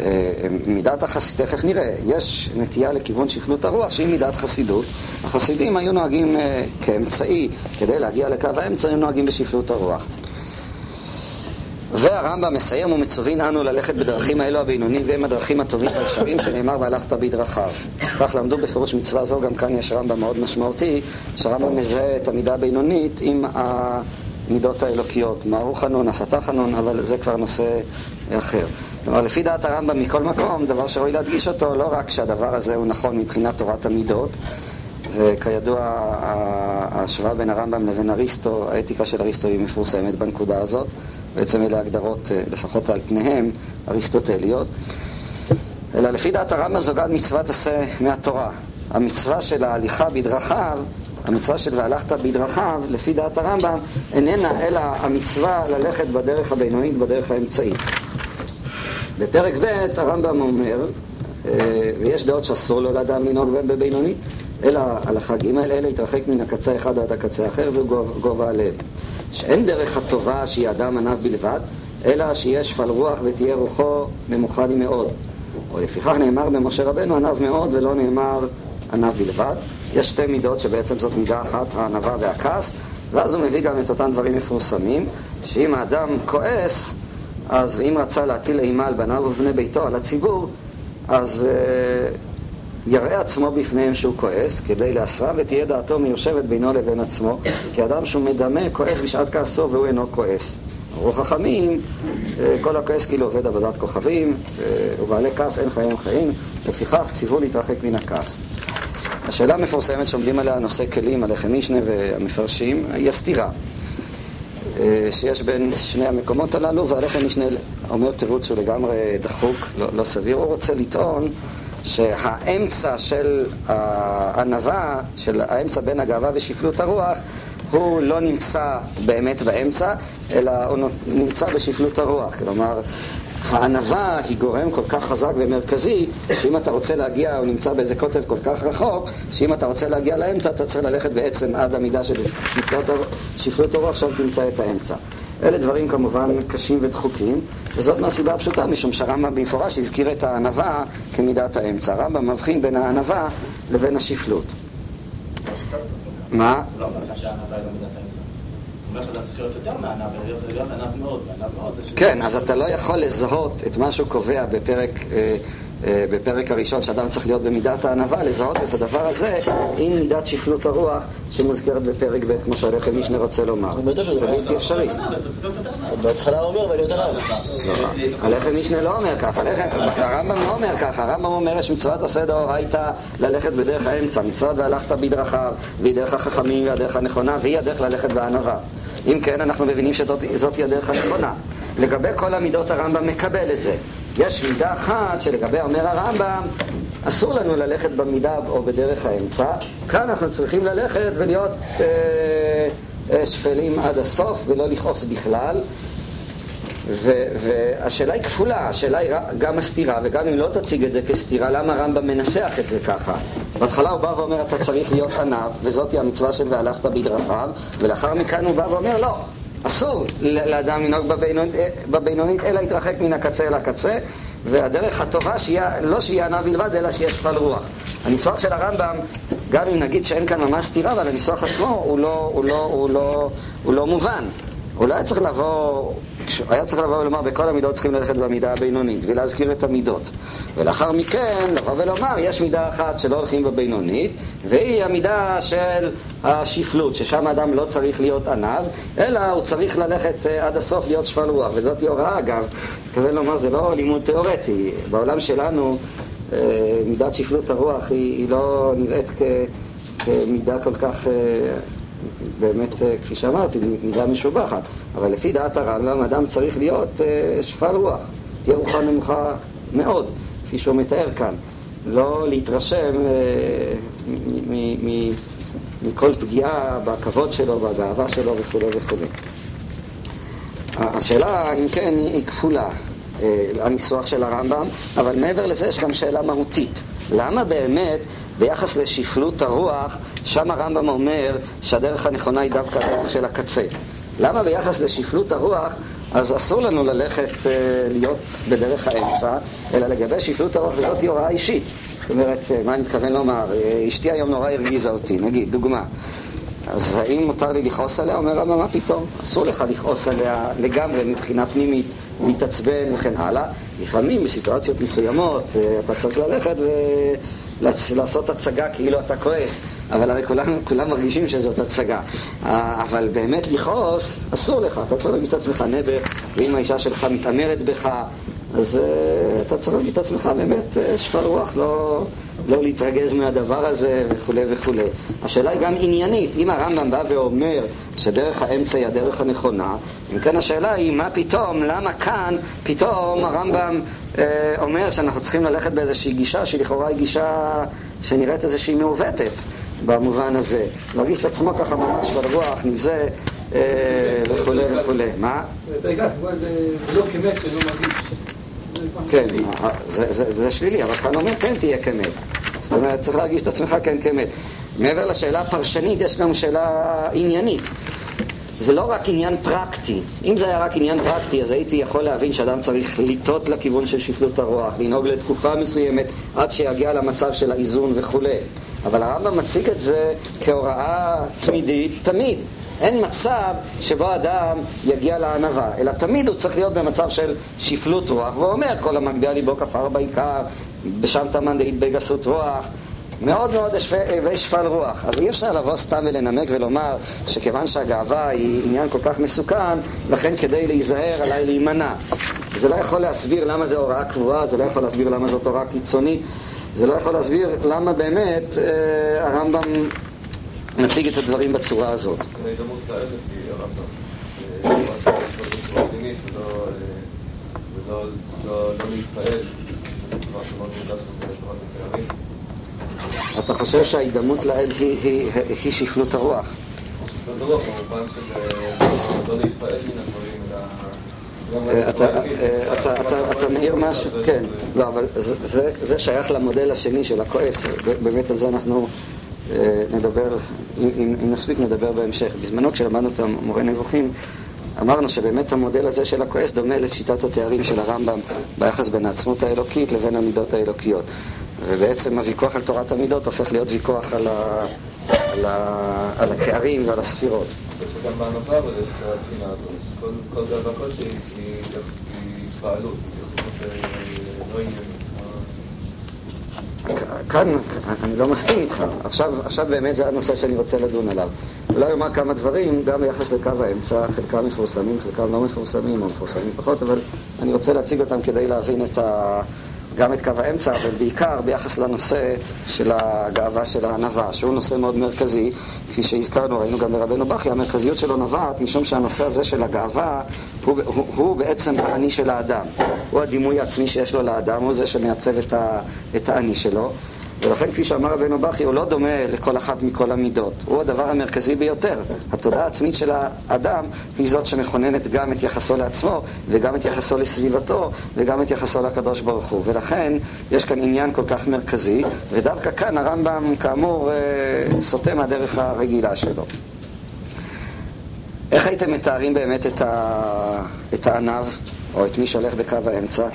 אה, מידת החסידות, תכף נראה, יש נטייה לכיוון שפלות הרוח שהיא מידת חסידות. החסידים היו נוהגים אה, כאמצעי, כדי להגיע לקו האמצע, היו נוהגים בשפלות הרוח. והרמב"ם מסיים ומצווין אנו ללכת בדרכים האלו הבינוניים והם הדרכים הטובים והאפשריים שנאמר והלכת בדרכיו. כך למדו בפירוש מצווה זו, גם כאן יש רמב"ם מאוד משמעותי, שהרמב"ם מזהה את המידה הבינונית עם המידות האלוקיות. מהו חנון, הפתה חנון, אבל זה כבר נושא אחר. כלומר, לפי דעת הרמב"ם מכל מקום, דבר שראוי להדגיש אותו, לא רק שהדבר הזה הוא נכון מבחינת תורת המידות, וכידוע ההשוואה בין הרמב"ם לבין אריסטו, האתיקה של אריסטו היא מפורסמת בנקודה הזאת. בעצם אלה הגדרות, אה, לפחות על פניהם, אריסטוטליות. אלא לפי דעת הרמב"ם זו גם מצוות עשה מהתורה. המצווה של ההליכה בדרכיו, המצווה של והלכת בדרכיו, לפי דעת הרמב"ם, איננה אלא המצווה ללכת בדרך הבינונית, בדרך האמצעית. בפרק ב' הרמב"ם אומר, אה, ויש דעות שאסור לו לאדם לנהוג בהם בבינונית, אלא הלכה ג' אלה יתרחק מן הקצה האחד עד הקצה האחר וגובה הלב. שאין דרך הטובה שהיא אדם עניו בלבד, אלא שיהיה שפל רוח ותהיה רוחו נמוכה לי מאוד. ולפיכך נאמר במשה רבנו עניו מאוד ולא נאמר עניו בלבד. יש שתי מידות שבעצם זאת מידה אחת, הענווה והכעס, ואז הוא מביא גם את אותם דברים מפורסמים, שאם האדם כועס, אז ואם רצה להטיל אימה על בניו ובני ביתו, על הציבור, אז uh, יראה עצמו בפניהם שהוא כועס, כדי להסרה ותהיה דעתו מיושבת בינו לבין עצמו, כי אדם שהוא מדמה כועס בשעת כעסו והוא אינו כועס. אמרו חכמים, אה, כל הכועס כאילו עובד עבודת כוכבים, אה, ובעלי כעס אין חיים חיים, לפיכך ציוו להתרחק מן הכעס. השאלה המפורסמת שעומדים עליה נושא כלים, הלחם משנה והמפרשים, היא הסתירה אה, שיש בין שני המקומות הללו, והלחם משנה אומר תירוץ שהוא לגמרי דחוק, לא, לא סביר. הוא רוצה לטעון שהאמצע של הענווה, של האמצע בין הגאווה ושפלות הרוח, הוא לא נמצא באמת באמצע, אלא הוא נמצא בשפלות הרוח. כלומר, הענווה היא גורם כל כך חזק ומרכזי, שאם אתה רוצה להגיע, הוא נמצא באיזה קוטב כל כך רחוק, שאם אתה רוצה להגיע לאמצע, אתה צריך ללכת בעצם עד המידה של שפלות הרוח, עכשיו תמצא את האמצע. אלה דברים כמובן קשים ודחוקים, וזאת מהסיבה הפשוטה, משום שהרמב"ם במפורש הזכיר את הענווה כמידת האמצע. הרמב"ם מבחין בין הענווה לבין השפלות. מה? לא כן, אז אתה לא יכול לזהות את מה שהוא קובע בפרק אה, בפרק הראשון שאדם צריך להיות במידת הענווה, לזהות את הדבר הזה עם מידת שפלות הרוח שמוזכרת בפרק ב', כמו שהלחם משנה רוצה לומר. זה בלתי אפשרי. בהתחלה הוא אומר, ולהיות עליו. הלחם משנה לא אומר ככה, הרמב"ם לא אומר ככה, הרמב"ם אומר שמצוות עשה דאורייתא ללכת בדרך האמצע, מצוות והלכת בדרכיו, והיא דרך החכמים והדרך הנכונה, והיא הדרך ללכת בענווה. אם כן, אנחנו מבינים שזאת היא הדרך הנכונה. לגבי כל המידות הרמב"ם מקבל את זה. יש מידה אחת שלגבי אומר הרמב"ם, אסור לנו ללכת במידה או בדרך האמצע. כאן אנחנו צריכים ללכת ולהיות אה, אה, שפלים עד הסוף ולא לכעוס בכלל. ו- והשאלה היא כפולה, השאלה היא גם הסתירה, וגם אם לא תציג את זה כסתירה, למה הרמב"ם מנסח את זה ככה? בהתחלה הוא בא ואומר, אתה צריך להיות עניו, וזאתי המצווה של והלכת בדרכיו, ולאחר מכאן הוא בא ואומר, לא, אסור לאדם לנהוג בבינונית, בבינונית אלא יתרחק מן הקצה אל הקצה, והדרך הטובה שיהיה, לא שיהיה ענה בלבד, אלא שיהיה שפל רוח. הניסוח של הרמב"ם, גם אם נגיד שאין כאן ממש סתירה, אבל הניסוח עצמו הוא לא, הוא לא, הוא לא, הוא לא מובן. הוא לא היה צריך לבוא היה צריך לבוא ולומר, בכל המידות צריכים ללכת במידה הבינונית, ולהזכיר את המידות. ולאחר מכן, לבוא ולומר, יש מידה אחת שלא הולכים בבינונית, והיא המידה של השפלות, ששם האדם לא צריך להיות עניו, אלא הוא צריך ללכת אה, עד הסוף להיות שפל רוח. וזאת הוראה, אגב, מתכוון לומר, זה לא לימוד תיאורטי. בעולם שלנו, אה, מידת שפלות הרוח היא, היא לא נראית כ, כמידה כל כך... באמת, אה, כפי שאמרתי, מידה משובחת. אבל לפי דעת הרמב"ם, אדם צריך להיות אה, שפל רוח. תהיה רוחה נמוכה מאוד, כפי שהוא מתאר כאן. לא להתרשם אה, מכל פגיעה בכבוד שלו, בגאווה שלו וכו' וכו'. השאלה, אם כן, היא כפולה, הניסוח של הרמב"ם, אבל מעבר לזה יש גם שאלה מהותית. למה באמת ביחס לשפלות הרוח, שם הרמב"ם אומר שהדרך הנכונה היא דווקא הדרך של הקצה. למה ביחס לשפלות הרוח, אז אסור לנו ללכת אה, להיות בדרך האמצע, אלא לגבי שפלות הרוח, וזאת היא הוראה אישית. זאת אומרת, אה, מה אני מתכוון לומר? אה, אשתי היום נורא הרגיזה אותי, נגיד, דוגמה. אז האם מותר לי לכעוס עליה? אומר רמב"ם, מה פתאום? אסור לך לכעוס עליה לגמרי מבחינה פנימית, להתעצבן וכן הלאה. לפעמים בסיטואציות מסוימות אה, אתה צריך ללכת ו... לעשות הצגה כאילו אתה כועס, אבל הרי כולם, כולם מרגישים שזאת הצגה. אה, אבל באמת לכעוס, אסור לך, אתה צריך להרגיש את עצמך נבר, ואם האישה שלך מתעמרת בך, אז uh, אתה צריך להרגיש את עצמך באמת uh, שפל רוח, לא, לא להתרגז מהדבר הזה וכולי וכולי. השאלה היא גם עניינית. אם הרמב"ם בא ואומר שדרך האמצע היא הדרך הנכונה, אם כן השאלה היא מה פתאום, למה כאן פתאום הרמב"ם אה, אומר שאנחנו צריכים ללכת באיזושהי גישה שלכאורה היא גישה שנראית איזושהי מעוותת במובן הזה. להרגיש את עצמו ככה ממש ברוח, נבזה אה, וכולי וכולי. מה? זה לא כמת שלא מרגיש. כן, זה, זה, זה שלילי, אבל כאן אומר כן תהיה כמת. זאת אומרת, צריך להרגיש את עצמך כן כמת. מעבר לשאלה הפרשנית, יש גם שאלה עניינית. זה לא רק עניין פרקטי. אם זה היה רק עניין פרקטי, אז הייתי יכול להבין שאדם צריך לטעות לכיוון של שפלות הרוח, לנהוג לתקופה מסוימת עד שיגיע למצב של האיזון וכולי. אבל הרמב"ם מציג את זה כהוראה תמידית, תמיד. אין מצב שבו אדם יגיע לענווה, אלא תמיד הוא צריך להיות במצב של שפלות רוח, והוא אומר, כל המגביה ליבו כפר בעיקר, בשם תמן דאית בגסות רוח, מאוד מאוד הווי שפל רוח. אז אי אפשר לבוא סתם ולנמק ולומר שכיוון שהגאווה היא עניין כל כך מסוכן, לכן כדי להיזהר עליי להימנע. זה לא יכול להסביר למה זו הוראה קבועה, זה לא יכול להסביר למה זאת הוראה קיצונית, זה לא יכול להסביר למה באמת אה, הרמב"ם מציג את הדברים בצורה הזאת. אתה חושב שההידמות לאל היא שפלות הרוח? שפלות הרוח במובן של לא להתפעל מן הדברים, אתה מעיר משהו, כן, לא, אבל זה שייך למודל השני של הכועס, באמת על זה אנחנו אה, נדבר, אם נספיק נדבר בהמשך. בזמנו כשלמדנו את המורה נבוכים, אמרנו שבאמת המודל הזה של הכועס דומה לשיטת התארים של הרמב"ם ביחס בין העצמות האלוקית לבין המידות האלוקיות. ובעצם הוויכוח על תורת המידות הופך להיות ויכוח על, ה, על, ה, על התארים ועל הספירות. גם בענווה, אבל יש את הבחינה הזאת. כל דבר כלשהי היא התפעלות. כאן אני לא מסכים איתך. עכשיו, עכשיו באמת זה הנושא שאני רוצה לדון עליו. אולי אומר כמה דברים גם ביחס לקו האמצע, חלקם מפורסמים, חלקם לא מפורסמים, או מפורסמים פחות, אבל אני רוצה להציג אותם כדי להבין את ה... גם את קו האמצע, אבל בעיקר ביחס לנושא של הגאווה של הענווה, שהוא נושא מאוד מרכזי, כפי שהזכרנו, ראינו גם ברבנו בכי, המרכזיות שלו נובעת משום שהנושא הזה של הגאווה הוא, הוא, הוא בעצם האני של האדם. הוא הדימוי העצמי שיש לו לאדם, הוא זה שמעצב את, האני שלו. ולכן, כפי שאמר רבנו בכי, הוא לא דומה לכל אחת מכל המידות. הוא הדבר המרכזי ביותר. התודעה העצמית של האדם היא זאת שמכוננת גם את יחסו לעצמו, וגם את יחסו לסביבתו, וגם את יחסו לקדוש ברוך הוא. ולכן, יש כאן עניין כל כך מרכזי, ודווקא כאן הרמב"ם, כאמור, אה, סוטה מהדרך הרגילה שלו. איך הייתם מתארים באמת את, ה... את הענב, או את מי שהולך בקו האמצע?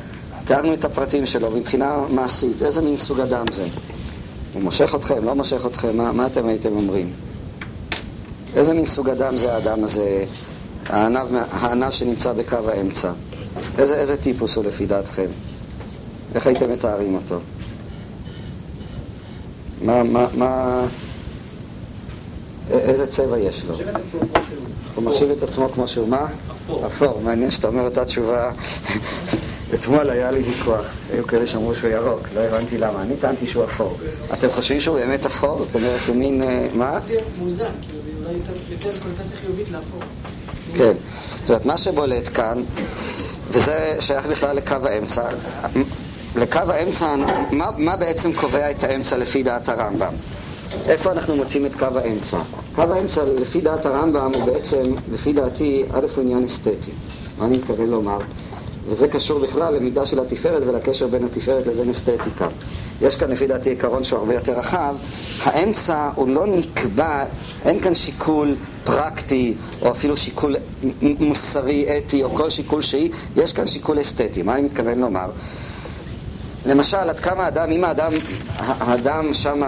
תיארנו את הפרטים שלו מבחינה מעשית, איזה מין סוג אדם זה? הוא מושך אתכם, לא מושך אתכם, מה, מה אתם הייתם אומרים? איזה מין סוג אדם זה האדם הזה? הענב, הענב שנמצא בקו האמצע. איזה, איזה טיפוס הוא לפי דעתכם? איך הייתם מתארים אותו? מה, מה, מה... איזה צבע יש לו? הוא מחשיב את עצמו כמו שהוא. מה? אפור. מעניין שאתה אומר אותה תשובה. אתמול היה לי ויכוח, היו כאלה שאמרו שהוא ירוק, לא הבנתי למה, אני טענתי שהוא אפור. אתם חושבים שהוא באמת אפור? זאת אומרת, הוא מין... אה, מה? זה מוזן, כאילו אולי יותר קונוטציה חיובית לאפור. כן. זאת אומרת, מה שבולט כאן, וזה שייך בכלל לקו האמצע, לקו האמצע, מה, מה בעצם קובע את האמצע לפי דעת הרמב"ם? איפה אנחנו מוצאים את קו האמצע? קו האמצע, לפי דעת הרמב"ם, הוא בעצם, לפי דעתי, א' הוא עניין אסתטי. מה אני מתכוון לומר? וזה קשור בכלל למידה של התפארת ולקשר בין התפארת לבין אסתטיקה. יש כאן לפי דעתי עיקרון שהוא הרבה יותר רחב. האמצע הוא לא נקבע, אין כאן שיקול פרקטי, או אפילו שיקול מוסרי, אתי, או כל שיקול שהיא, יש כאן שיקול אסתטי. מה אני מתכוון לומר? למשל, עד כמה אדם, אם האדם, האדם שם,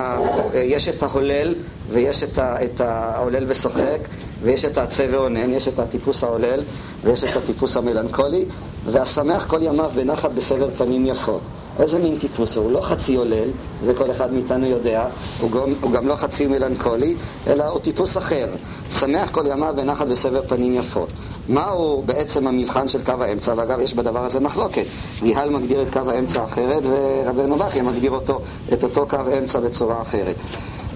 יש את ההולל ויש את, ה, את ההולל ושוחק ויש את העצה ואונן, יש את הטיפוס ההולל ויש את הטיפוס המלנכולי והשמח כל ימיו בנחת בסבר פנים יפות. איזה מין טיפוס הוא? הוא לא חצי הולל, זה כל אחד מאיתנו יודע, הוא גם, הוא גם לא חצי מלנכולי, אלא הוא טיפוס אחר. שמח כל ימיו בנחת בסבר פנים יפות. מהו בעצם המבחן של קו האמצע? ואגב, יש בדבר הזה מחלוקת. ריהל מגדיר את קו האמצע אחרת, ורבנו בכי מגדיר אותו, את אותו קו אמצע בצורה אחרת.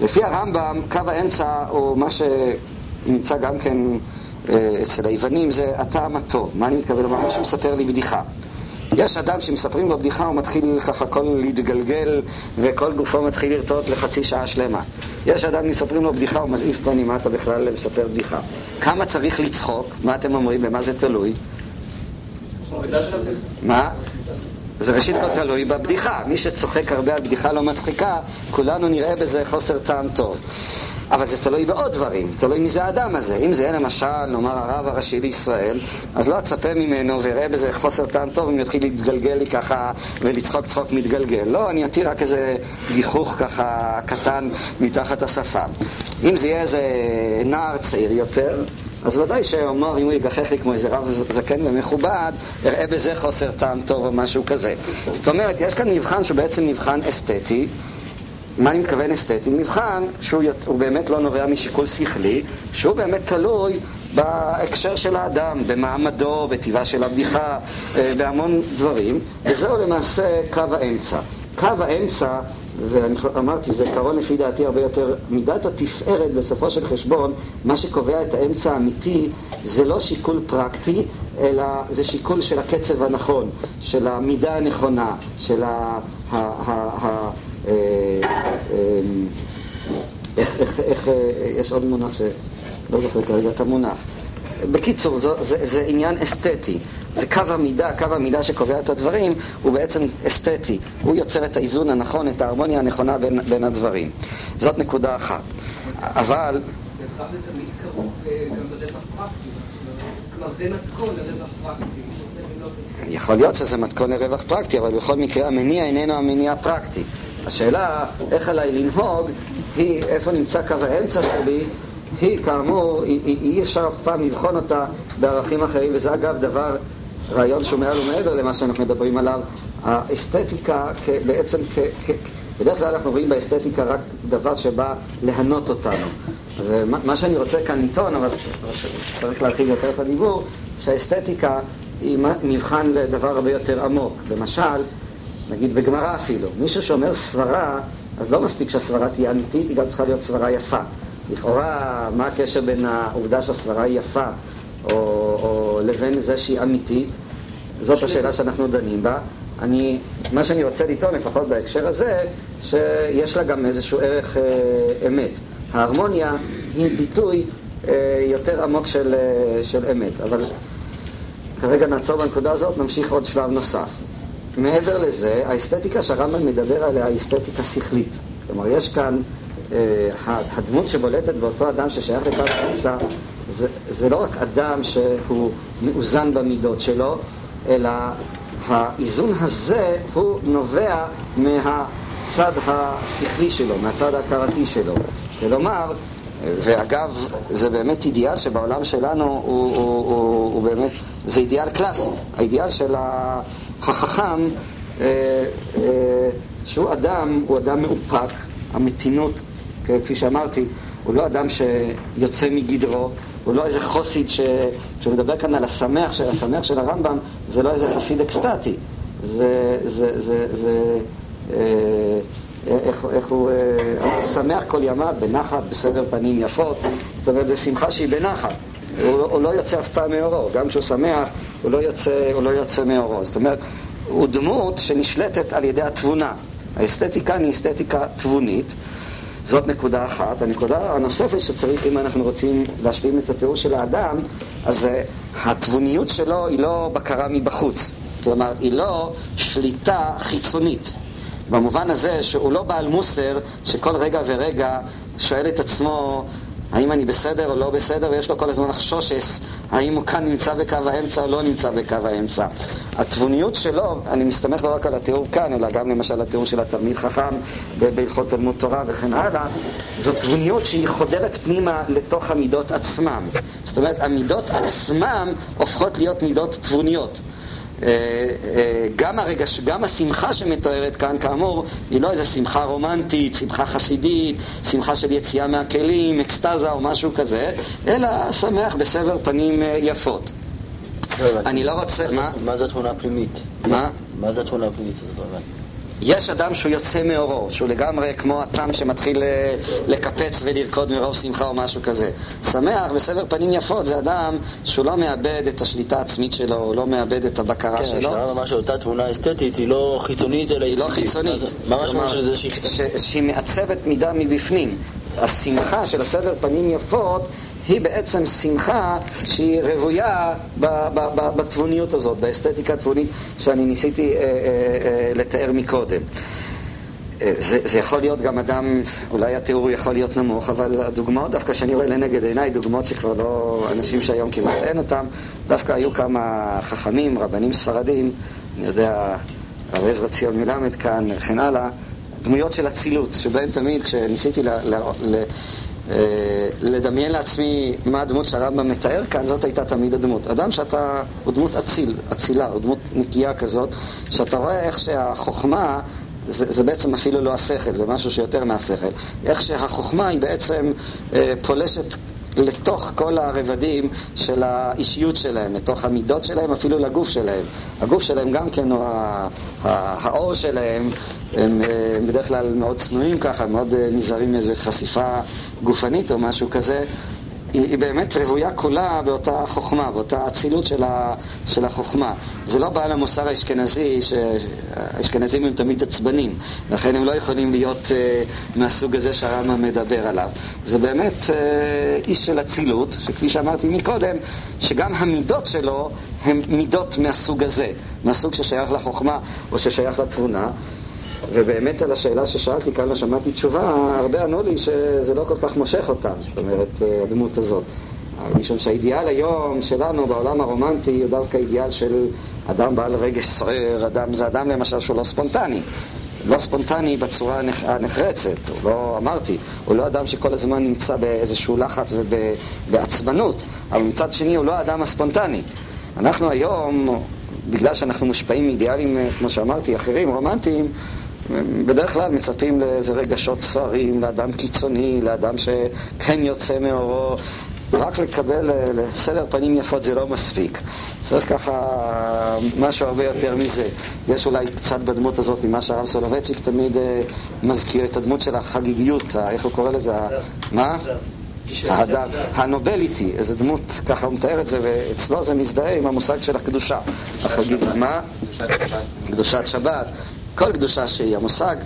לפי הרמב"ם, קו האמצע הוא מה שנמצא גם כן אה, אצל היוונים, זה הטעם הטוב. מה אני מתכוון לומר? מישהו מספר לי בדיחה. יש אדם שמספרים לו בדיחה, הוא מתחיל ככה כל להתגלגל וכל גופו מתחיל לרטוט לחצי שעה שלמה. יש אדם מספרים לו בדיחה, הוא מזעיף פנים, מה אתה בכלל מספר בדיחה? כמה צריך לצחוק? מה אתם אומרים? במה זה תלוי? מה? זה ראשית כל תלוי בבדיחה. מי שצוחק הרבה על בדיחה לא מצחיקה, כולנו נראה בזה חוסר טעם טוב. אבל זה תלוי בעוד דברים, תלוי מי זה האדם הזה. אם זה יהיה למשל, נאמר, הרב הראשי לישראל, אז לא אצפה ממנו ויראה בזה חוסר טעם טוב אם יתחיל להתגלגל לי ככה ולצחוק צחוק מתגלגל. לא, אני אתיר רק איזה גיחוך ככה קטן מתחת השפם. אם זה יהיה איזה נער צעיר יותר, אז ודאי שאומר, אם הוא יגחך לי כמו איזה רב זקן ומכובד, אראה בזה חוסר טעם טוב או משהו כזה. זאת אומרת, יש כאן מבחן שהוא בעצם מבחן אסתטי. מה אני מתכוון אסתטי? מבחן שהוא באמת לא נובע משיקול שכלי, שהוא באמת תלוי בהקשר של האדם, במעמדו, בטבעה של הבדיחה, אה, בהמון דברים, וזהו למעשה קו האמצע. קו האמצע ואני אמרתי, זה עיקרון לפי דעתי הרבה יותר, מידת התפארת בסופו של חשבון, מה שקובע את האמצע האמיתי זה לא שיקול פרקטי, אלא זה שיקול של הקצב הנכון, של המידה הנכונה, של ה... ה, ה, ה איך, איך, איך, אה, יש עוד מונח שלא זוכר כרגע את המונח. בקיצור, זה, זה, זה עניין אסתטי. זה קו המידה, קו המידה שקובע את הדברים, הוא בעצם אסתטי. הוא יוצר את האיזון הנכון, את ההרמוניה הנכונה בין, בין הדברים. זאת נקודה אחת. אבל... יכול להיות שזה מתכון לרווח פרקטי, אבל בכל מקרה המניע איננו המניע הפרקטי. השאלה איך עליי לנהוג היא איפה נמצא קו האמצע שלי היא כאמור, אי אפשר אף פעם לבחון אותה בערכים אחרים, וזה אגב דבר, רעיון שהוא מעל ומעבר למה שאנחנו מדברים עליו. האסתטיקה בעצם, בדרך כלל אנחנו רואים באסתטיקה רק דבר שבא להנות אותנו. ומה שאני רוצה כאן לטעון, אבל צריך להרחיב יותר את הדיבור, שהאסתטיקה היא מבחן לדבר הרבה יותר עמוק. למשל, נגיד בגמרא אפילו, מישהו שאומר סברה, אז לא מספיק שהסברה תהיה אמיתית, היא גם צריכה להיות סברה יפה. לכאורה, מה הקשר בין העובדה שהסברה היא יפה או, או לבין זה שהיא אמיתית? זאת השאלה שאנחנו דנים בה. אני, מה שאני רוצה לטעון, לפחות בהקשר הזה, שיש לה גם איזשהו ערך אה, אמת. ההרמוניה היא ביטוי אה, יותר עמוק של, אה, של אמת. אבל כרגע נעצור בנקודה הזאת, נמשיך עוד שלב נוסף. מעבר לזה, האסתטיקה שהרמב"ם מדבר עליה היא אסתטיקה שכלית. כלומר, יש כאן אה, הדמות שבולטת באותו אדם ששייך לקו התפיסה זה, זה לא רק אדם שהוא מאוזן במידות שלו, אלא האיזון הזה הוא נובע מהצד השכלי שלו, מהצד ההכרתי שלו. כלומר, ואגב, זה באמת אידיאל שבעולם שלנו הוא, הוא, הוא, הוא באמת, זה אידיאל קלאסי. האידיאל של החכם, אה, אה, שהוא אדם, הוא אדם מאופק, המתינות, כפי שאמרתי, הוא לא אדם שיוצא מגדרו, הוא לא איזה חוסיד ש... כשהוא מדבר כאן על השמח, של השמח של הרמב"ם, זה לא איזה חסיד אקסטטי. זה, זה, זה, זה, אה, איך, איך הוא אה, שמח כל ימיו, בנחת, בסבר פנים יפות, זאת אומרת, זו שמחה שהיא בנחת. הוא, הוא לא יוצא אף פעם מאורו, גם כשהוא שמח, הוא לא יוצא, הוא לא יוצא מאורו. זאת אומרת, הוא דמות שנשלטת על ידי התבונה. האסתטיקה היא אסתטיקה תבונית. זאת נקודה אחת. הנקודה הנוספת שצריך, אם אנחנו רוצים להשלים את התיאור של האדם, אז התבוניות שלו היא לא בקרה מבחוץ. כלומר, היא לא שליטה חיצונית. במובן הזה שהוא לא בעל מוסר שכל רגע ורגע שואל את עצמו האם אני בסדר או לא בסדר, ויש לו כל הזמן לחשושס האם הוא כאן נמצא בקו האמצע או לא נמצא בקו האמצע. התבוניות שלו, אני מסתמך לא רק על התיאור כאן, אלא גם למשל התיאור של התלמיד חכם בהלכות תלמוד תורה וכן הלאה, זו תבוניות שהיא חודרת פנימה לתוך המידות עצמם. זאת אומרת, המידות עצמם הופכות להיות מידות תבוניות. אה, אה, גם הרגש, גם השמחה שמתוארת כאן, כאמור, היא לא איזו שמחה רומנטית, שמחה חסידית, שמחה של יציאה מהכלים, אקסטזה או משהו כזה, אלא שמח בסבר פנים אה, יפות. אני לא רוצה... מה? מה זה התמונה הפנימית? מה? מה זה התמונה הפנימית הזאת? יש אדם שהוא יוצא מאורו, שהוא לגמרי כמו התם שמתחיל אה, לקפץ ולרקוד מרוב שמחה או משהו כזה. שמח בסבר פנים יפות זה אדם שהוא לא מאבד את השליטה העצמית שלו, הוא לא מאבד את הבקרה כן, שלו. כן, השאלה ממש אותה תמונה אסתטית היא לא חיצונית אלא היא לא חיצונית. של זה שהיא חיצונית? שהיא מעצבת מידה מבפנים. השמחה של הסבר פנים יפות היא בעצם שמחה שהיא רוויה בתבוניות הזאת, באסתטיקה התבונית שאני ניסיתי אה, אה, אה, לתאר מקודם. זה, זה יכול להיות גם אדם, אולי התיאור יכול להיות נמוך, אבל הדוגמאות דווקא שאני רואה לנגד עיניי, דוגמאות שכבר לא, אנשים שהיום כמעט אין אותם, דווקא היו כמה חכמים, רבנים ספרדים, אני יודע, הרב עזרא ציון מלמד כאן, וכן הלאה, דמויות של אצילות, שבהם תמיד כשניסיתי ל, ל, ל, אה, לדמיין לעצמי מה הדמות שהרמב"ם מתאר כאן, זאת הייתה תמיד הדמות. אדם שאתה, הוא דמות אציל, אצילה, הוא דמות נקייה כזאת, שאתה רואה איך שהחוכמה זה, זה בעצם אפילו לא השכל, זה משהו שיותר מהשכל. איך שהחוכמה היא בעצם אה, פולשת לתוך כל הרבדים של האישיות שלהם, לתוך המידות שלהם, אפילו לגוף שלהם. הגוף שלהם גם כן, או האור שלהם, הם, אה, הם בדרך כלל מאוד צנועים ככה, מאוד אה, נזהרים מאיזו חשיפה גופנית או משהו כזה. היא, היא באמת רוויה כולה באותה חוכמה, באותה אצילות של, של החוכמה. זה לא בעל המוסר האשכנזי, שהאשכנזים הם תמיד עצבנים, לכן הם לא יכולים להיות uh, מהסוג הזה שהרמב"ם מדבר עליו. זה באמת uh, איש של אצילות, שכפי שאמרתי מקודם, שגם המידות שלו הן מידות מהסוג הזה, מהסוג ששייך לחוכמה או ששייך לתבונה. ובאמת על השאלה ששאלתי, כאן לא שמעתי תשובה, הרבה ענו לי שזה לא כל כך מושך אותם, זאת אומרת, אה, הדמות הזאת. משום שהאידיאל היום שלנו בעולם הרומנטי הוא דווקא אידיאל של אדם בעל רגש סוער, אדם, זה אדם למשל שהוא לא ספונטני. לא ספונטני בצורה הנחרצת, הוא לא, אמרתי, הוא לא אדם שכל הזמן נמצא באיזשהו לחץ ובעצבנות, אבל מצד שני הוא לא האדם הספונטני. אנחנו היום, בגלל שאנחנו מושפעים מאידיאלים, אה, כמו שאמרתי, אחרים, רומנטיים, בדרך כלל מצפים לאיזה רגשות סוערים, לאדם קיצוני, לאדם שכן יוצא מאורו. רק לקבל לסדר פנים יפות זה לא מספיק. צריך ככה משהו הרבה יותר מזה. יש אולי קצת בדמות הזאת ממה שהרב סולובייצ'יק תמיד אה, מזכיר את הדמות של החגיגיות, איך הוא קורא לזה? מה? ההדר, הנובליטי, איזה דמות, ככה הוא מתאר את זה, ואצלו זה מזדהה עם המושג של הקדושה. החגיג, מה? קדושת שבת. כל קדושה שהיא. המושג,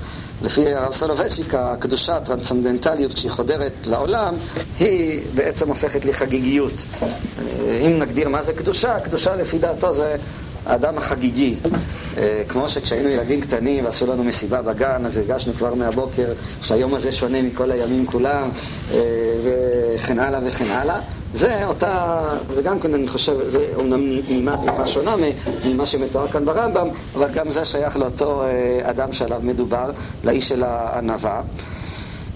לפי הרב סולובייצ'יק, הקדושה, הטרנסצנדנטליות, כשהיא חודרת לעולם, היא בעצם הופכת לחגיגיות. אם נגדיר מה זה קדושה, קדושה לפי דעתו זה האדם החגיגי. אה, כמו שכשהיינו ילדים קטנים ועשו לנו מסיבה בגן, אז הרגשנו כבר מהבוקר שהיום הזה שונה מכל הימים כולם, אה, וכן הלאה וכן הלאה. זה אותה, זה גם כן, אני חושב, זה אומנם נימה טיפה שונה ממה שמתואר כאן ברמב"ם, אבל גם זה שייך לאותו אה, אדם שעליו מדובר, לאיש של הענווה.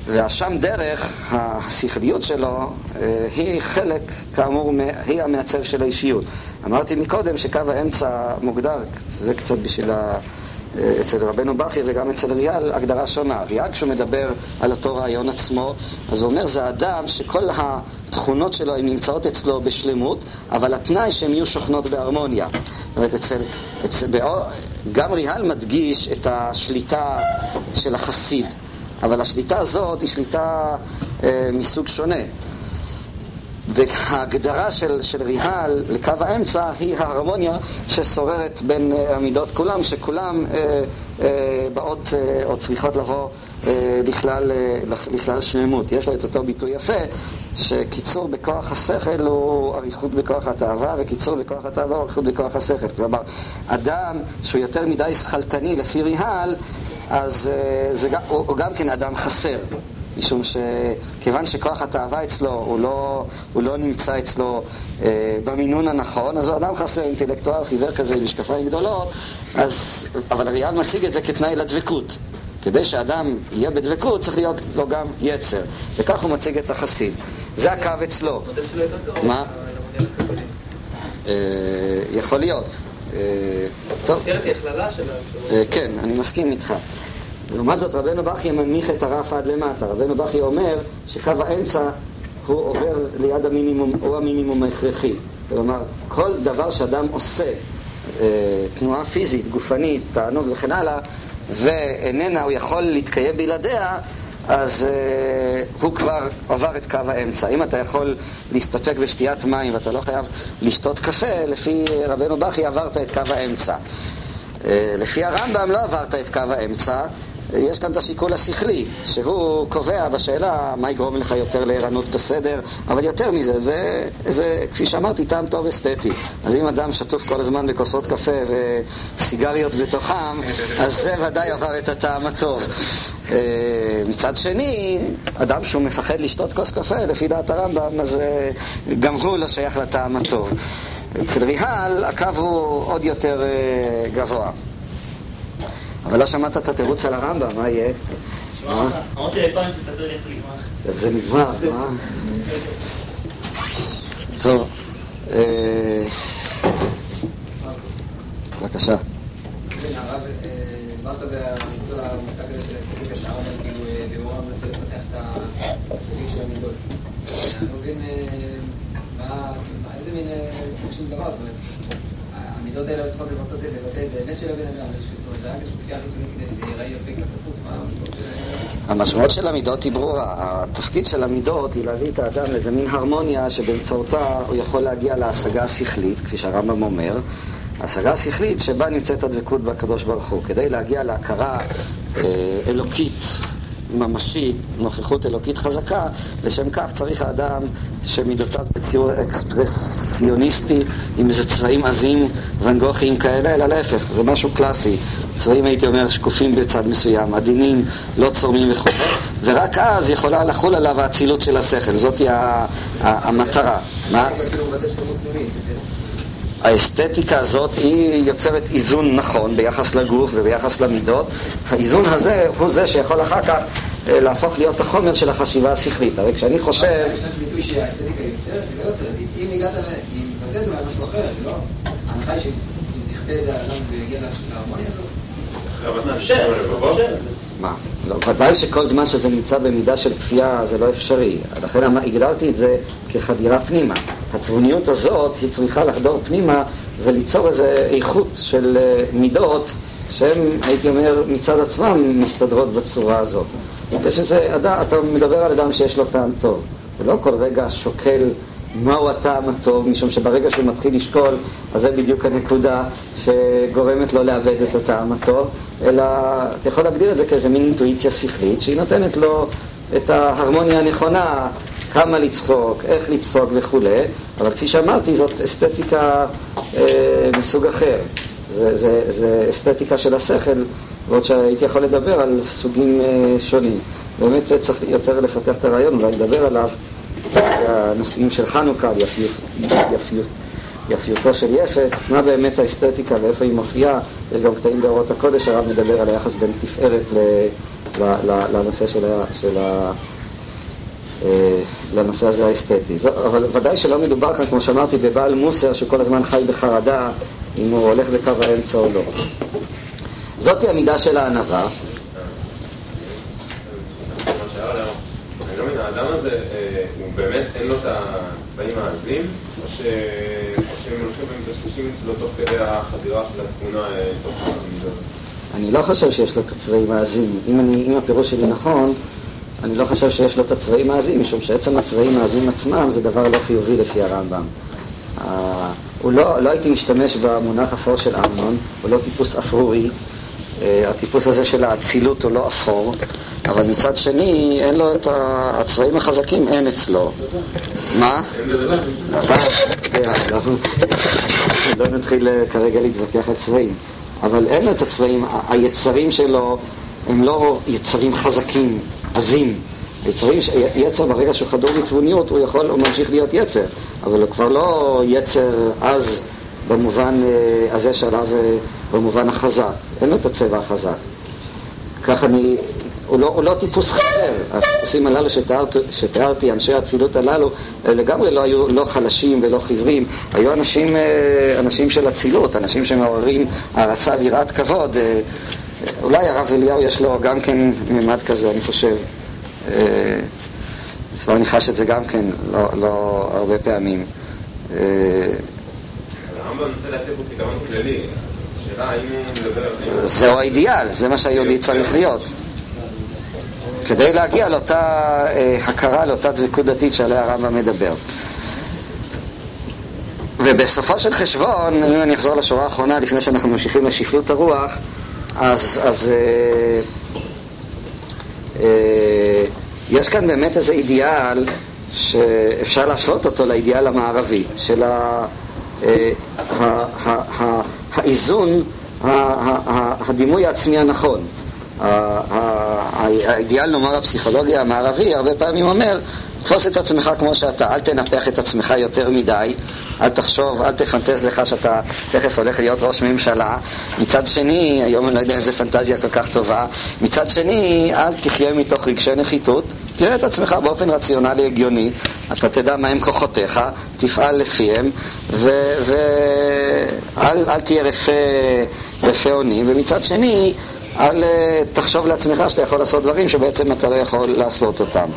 והשם דרך, השכליות שלו, אה, היא חלק, כאמור, היא המעצב של האישיות. אמרתי מקודם שקו האמצע מוגדר, זה קצת בשביל ה... אה, אצל רבנו בכי וגם אצל ריאל הגדרה שונה. ריאל כשהוא מדבר על אותו רעיון עצמו, אז הוא אומר זה אדם שכל התכונות שלו הן נמצאות אצלו בשלמות, אבל התנאי שהן יהיו שוכנות בהרמוניה. זאת אומרת, אצל, אצל, גם ריאל מדגיש את השליטה של החסיד, אבל השליטה הזאת היא שליטה אה, מסוג שונה. וההגדרה של, של ריהל לקו האמצע היא ההרמוניה ששוררת בין uh, המידות כולם, שכולם uh, uh, באות uh, או צריכות לבוא uh, לכלל, uh, לכלל שלמות. יש לו את אותו ביטוי יפה, שקיצור בכוח השכל הוא אריכות בכוח התאווה, וקיצור בכוח התאווה הוא אריכות בכוח השכל. כלומר, אדם שהוא יותר מדי שכלתני לפי ריהל, אז uh, זה, הוא, הוא גם כן אדם חסר. משום שכיוון שכוח התאווה אצלו הוא לא, הוא לא נמצא אצלו אה, במינון הנכון, אז הוא אדם חסר אינטלקטואל חיוור כזה עם משקפיים גדולות, אז, אבל אריאל מציג את זה כתנאי לדבקות. כדי שאדם יהיה בדבקות צריך להיות לו גם יצר, וכך הוא מציג את החסיד. זה הקו אצלו. מה? אה, יכול להיות. אה, טוב. אה, כן, אני מסכים איתך. לעומת זאת רבנו בכי מנמיך את הרף עד למטה. רבנו בכי אומר שקו האמצע הוא עובר ליד המינימום, הוא המינימום ההכרחי. כלומר, כל דבר שאדם עושה, אה, תנועה פיזית, גופנית, תענוג וכן הלאה, ואיננה, הוא יכול להתקיים בלעדיה, אז uh, הוא כבר עבר את קו האמצע. אם אתה יכול להסתפק בשתיית מים ואתה לא חייב לשתות קפה, לפי רבנו בכי עברת את קו האמצע. Uh, לפי הרמב"ם לא עברת את קו האמצע, יש כאן את השיקול השכלי, שהוא קובע בשאלה מה יגרום לך יותר לערנות בסדר, אבל יותר מזה, זה, זה כפי שאמרתי, טעם טוב אסתטי. אז אם אדם שטוף כל הזמן בכוסות קפה וסיגריות בתוכם, אז זה ודאי עבר את הטעם הטוב. אה, מצד שני, אדם שהוא מפחד לשתות כוס קפה, לפי דעת הרמב"ם, אז אה, גם הוא לא שייך לטעם הטוב. אצל ריהל הקו הוא עוד יותר אה, גבוה. אבל לא שמעת את התירוץ על הרמב"ם, מה יהיה? אמרתי לפעמים, תספר לי איך זה נגמר. זה נגמר, מה? טוב, אה, בבקשה. הרב, דיברת בכל המושג הזה של האסתטיקה של הרב, כאילו, במורה מנסה לפתח את המידות. לא מבין איזה מין סוג של דבר, זאת אומרת, המידות האלה צריכות לבטא את זה, אמת של הבן אדם, המשמעות של המידות היא ברורה. התפקיד של המידות היא להביא את האדם לאיזה מין הרמוניה שבאמצעותה הוא יכול להגיע להשגה השכלית, כפי שהרמב"ם אומר. השגה השכלית שבה נמצאת הדבקות בקדוש ברוך הוא. כדי להגיע להכרה אה, אלוקית ממשית, נוכחות אלוקית חזקה, לשם כך צריך האדם שמידותיו בציור אקספרסיוניסטי עם איזה צבעים עזים ונגוחיים כאלה, אלא להפך, זה משהו קלאסי. צבעים הייתי אומר שקופים בצד מסוים, עדינים, לא צורמים וכו', ורק אז יכולה לחול עליו האצילות של השכל, זאת המטרה. מה? האסתטיקה הזאת היא יוצרת איזון נכון ביחס לגוף וביחס למידות. האיזון הזה הוא זה שיכול אחר כך אה, להפוך להיות החומר של החשיבה השכלית. הרי כשאני חושב... יש ביטוי שהאסתטיקה יוצרת, היא לא יוצרת. אם הגעת, היא מתמודדת אולי משהו אחר, לא? ההנחה היא שאם תכפה לאדם ויגיע להרמוניה הזאת... מה? לא, ודאי שכל זמן שזה נמצא במידה של כפייה זה לא אפשרי. לכן הגדרתי את זה כחדירה פנימה. התבוניות הזאת היא צריכה לחדור פנימה וליצור איזו איכות של אה, מידות שהן, הייתי אומר, מצד עצמם מסתדרות בצורה הזאת. אדם, אתה מדבר על אדם שיש לו טעם טוב. ולא כל רגע שוקל מהו הטעם הטוב, משום שברגע שהוא מתחיל לשקול, אז זה בדיוק הנקודה שגורמת לו לאבד את הטעם הטוב, אלא אתה יכול להגדיר את זה כאיזה מין אינטואיציה שכלית, שהיא נותנת לו את ההרמוניה הנכונה, כמה לצחוק, איך לצחוק וכולי, אבל כפי שאמרתי, זאת אסתטיקה אה, מסוג אחר. זה, זה, זה אסתטיקה של השכל, ועוד שהייתי יכול לדבר על סוגים אה, שונים. באמת צריך יותר לפתח את הרעיון, אולי לדבר עליו. הנושאים של חנוכה, יפיות, יפיות, יפיותו של יפת, מה באמת האסתטיקה ואיפה היא מופיעה, יש גם קטעים באורות הקודש, הרב מדבר על היחס בין תפארת לנושא של ה... אה, לנושא הזה האסתטי. אבל ודאי שלא מדובר כאן, כמו שאמרתי, בבעל מוסר שכל הזמן חי בחרדה אם הוא הולך בקו האמצע או לא. זאתי המידה של הענווה. האדם הזה, אה, באמת אין לו את הצבעים העזים, או שהם הולכים ומקשקשים אצלו תוך כדי החדירה של התמונה אה, תוך המידות? אני לא חושב שיש לו את הצבעים העזים. אם, אני, אם הפירוש שלי נכון, אני לא חושב שיש לו את הצבעים העזים, משום שעצם הצבעים העזים עצמם זה דבר לא חיובי לפי הרמב"ם. אה, הוא לא, לא הייתי משתמש במונח אפור של אמנון, הוא לא טיפוס אפרורי. אה, הטיפוס הזה של האצילות הוא לא אפור, אבל מצד שני, אין לו את הצבעים החזקים, אין אצלו. מה? לא נתחיל אה, כרגע להתווכח על צבעים. אבל אין לו את הצבעים, היצרים שלו הם לא יצרים חזקים, עזים. יצרים, יצר ברגע שהוא חדור בתבוניות, הוא יכול, הוא ממשיך להיות יצר, אבל הוא כבר לא יצר עז במובן אה, הזה שעליו, אה, במובן החזק. אין לו את הצבע החזק. כך אני, הוא לא, הוא לא טיפוס חבר. הטיפוסים הללו שתיארת, שתיארתי, אנשי האצילות הללו, לגמרי לא היו לא חלשים ולא חיוורים. היו אנשים, אה, אנשים של אצילות, אנשים שמעוררים הערצה ויראת כבוד. אולי הרב אליהו יש לו גם כן מימד כזה, אני חושב. אז אני חש את זה גם כן, לא, לא הרבה פעמים. הרמב"ם מנסה להציג פה פתרון כללי. השאלה האם הוא מדבר על זה... זהו האידיאל, זה מה שהיהודי צריך להיות. כדי להגיע לאותה אה, הכרה, לאותה דבקות דתית שעליה הרמב"ם מדבר. ובסופו של חשבון, אם אני אחזור לשורה האחרונה לפני שאנחנו ממשיכים לשפלות הרוח, אז, אז אה, אה, יש כאן באמת איזה אידיאל שאפשר להשוות אותו לאידיאל המערבי, של ה, האיזון, ה, ה, ה, הדימוי העצמי הנכון. האידיאל, נאמר, הפסיכולוגיה המערבי, הרבה פעמים אומר, תפוס את עצמך כמו שאתה, אל תנפח את עצמך יותר מדי, אל תחשוב, אל תפנטז לך שאתה תכף הולך להיות ראש ממשלה. מצד שני, היום אני לא יודע אם זו פנטזיה כל כך טובה, מצד שני, אל תחיה מתוך רגשי נחיתות, תראה את עצמך באופן רציונלי הגיוני, אתה תדע מהם כוחותיך, תפעל לפיהם, ואל תהיה רפה אונים, ומצד שני, אל אה, תחשוב לעצמך שאתה יכול לעשות דברים שבעצם אתה לא יכול לעשות אותם.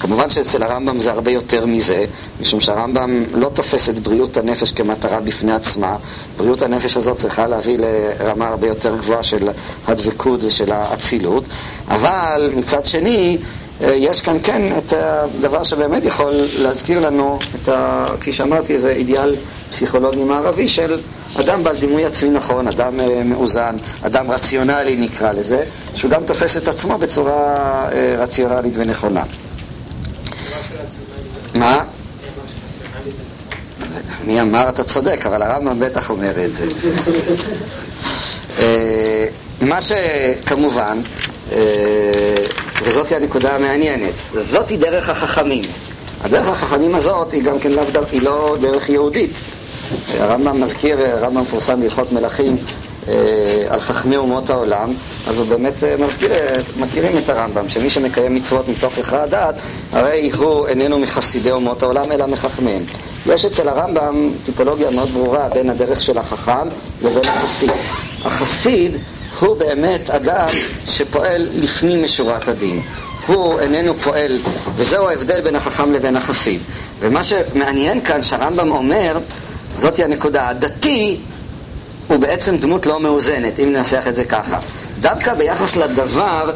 כמובן שאצל הרמב"ם זה הרבה יותר מזה, משום שהרמב"ם לא תופס את בריאות הנפש כמטרה בפני עצמה. בריאות הנפש הזאת צריכה להביא לרמה הרבה יותר גבוהה של הדבקות ושל האצילות, אבל מצד שני, אה, יש כאן כן את הדבר שבאמת יכול להזכיר לנו, את ה, כפי שאמרתי, איזה אידיאל פסיכולוגי מערבי של אדם בעל דימוי עצמי נכון, אדם uh, מאוזן, אדם רציונלי נקרא לזה, שהוא גם תופס את עצמו בצורה uh, רציונלית ונכונה. מה? מי אמר אתה צודק, אבל הרמב"ם בטח אומר את זה. uh, מה שכמובן, uh, וזאתי הנקודה המעניינת, זאתי דרך החכמים. הדרך החכמים הזאת היא גם כן לא דרך יהודית. הרמב"ם מזכיר, הרמב"ם מפורסם בהלכות מלכים אה, על חכמי אומות העולם, אז הוא באמת אה, מזכיר, אה, מכירים את הרמב"ם, שמי שמקיים מצוות מתוך הכרע הדעת, הרי הוא איננו מחסידי אומות העולם, אלא מחכמיהם. יש אצל הרמב"ם טיפולוגיה מאוד ברורה בין הדרך של החכם לבין החסיד. החסיד הוא באמת אדם שפועל לפנים משורת הדין. הוא איננו פועל, וזהו ההבדל בין החכם לבין החסיד. ומה שמעניין כאן שהרמב"ם אומר זאתי הנקודה. הדתי הוא בעצם דמות לא מאוזנת, אם ננסח את זה ככה. דווקא ביחס לדבר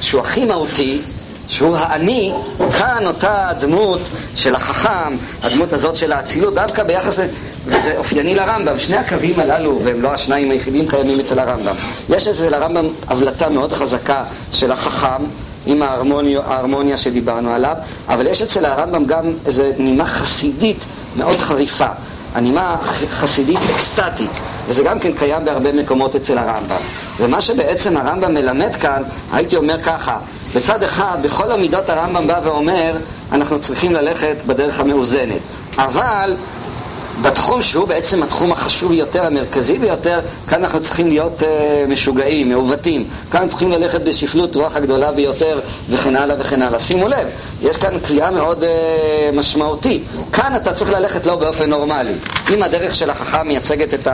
שהוא הכי מהותי, שהוא האני, כאן אותה דמות של החכם, הדמות הזאת של האצילות, דווקא ביחס, וזה אופייני לרמב"ם, שני הקווים הללו, והם לא השניים היחידים קיימים אצל הרמב"ם. יש אצל הרמב"ם הבלטה מאוד חזקה של החכם, עם ההרמוניה, ההרמוניה שדיברנו עליו, אבל יש אצל הרמב"ם גם איזו נימה חסידית מאוד חריפה. הנימה חסידית אקסטטית, וזה גם כן קיים בהרבה מקומות אצל הרמב"ם. ומה שבעצם הרמב"ם מלמד כאן, הייתי אומר ככה, בצד אחד, בכל המידות הרמב"ם בא ואומר, אנחנו צריכים ללכת בדרך המאוזנת. אבל בתחום שהוא בעצם התחום החשוב ביותר, המרכזי ביותר, כאן אנחנו צריכים להיות uh, משוגעים, מעוותים. כאן צריכים ללכת בשפלות רוח הגדולה ביותר, וכן הלאה וכן הלאה. שימו לב, יש כאן קביעה מאוד uh, משמעותית. כאן אתה צריך ללכת לא באופן נורמלי. אם הדרך של החכם מייצגת את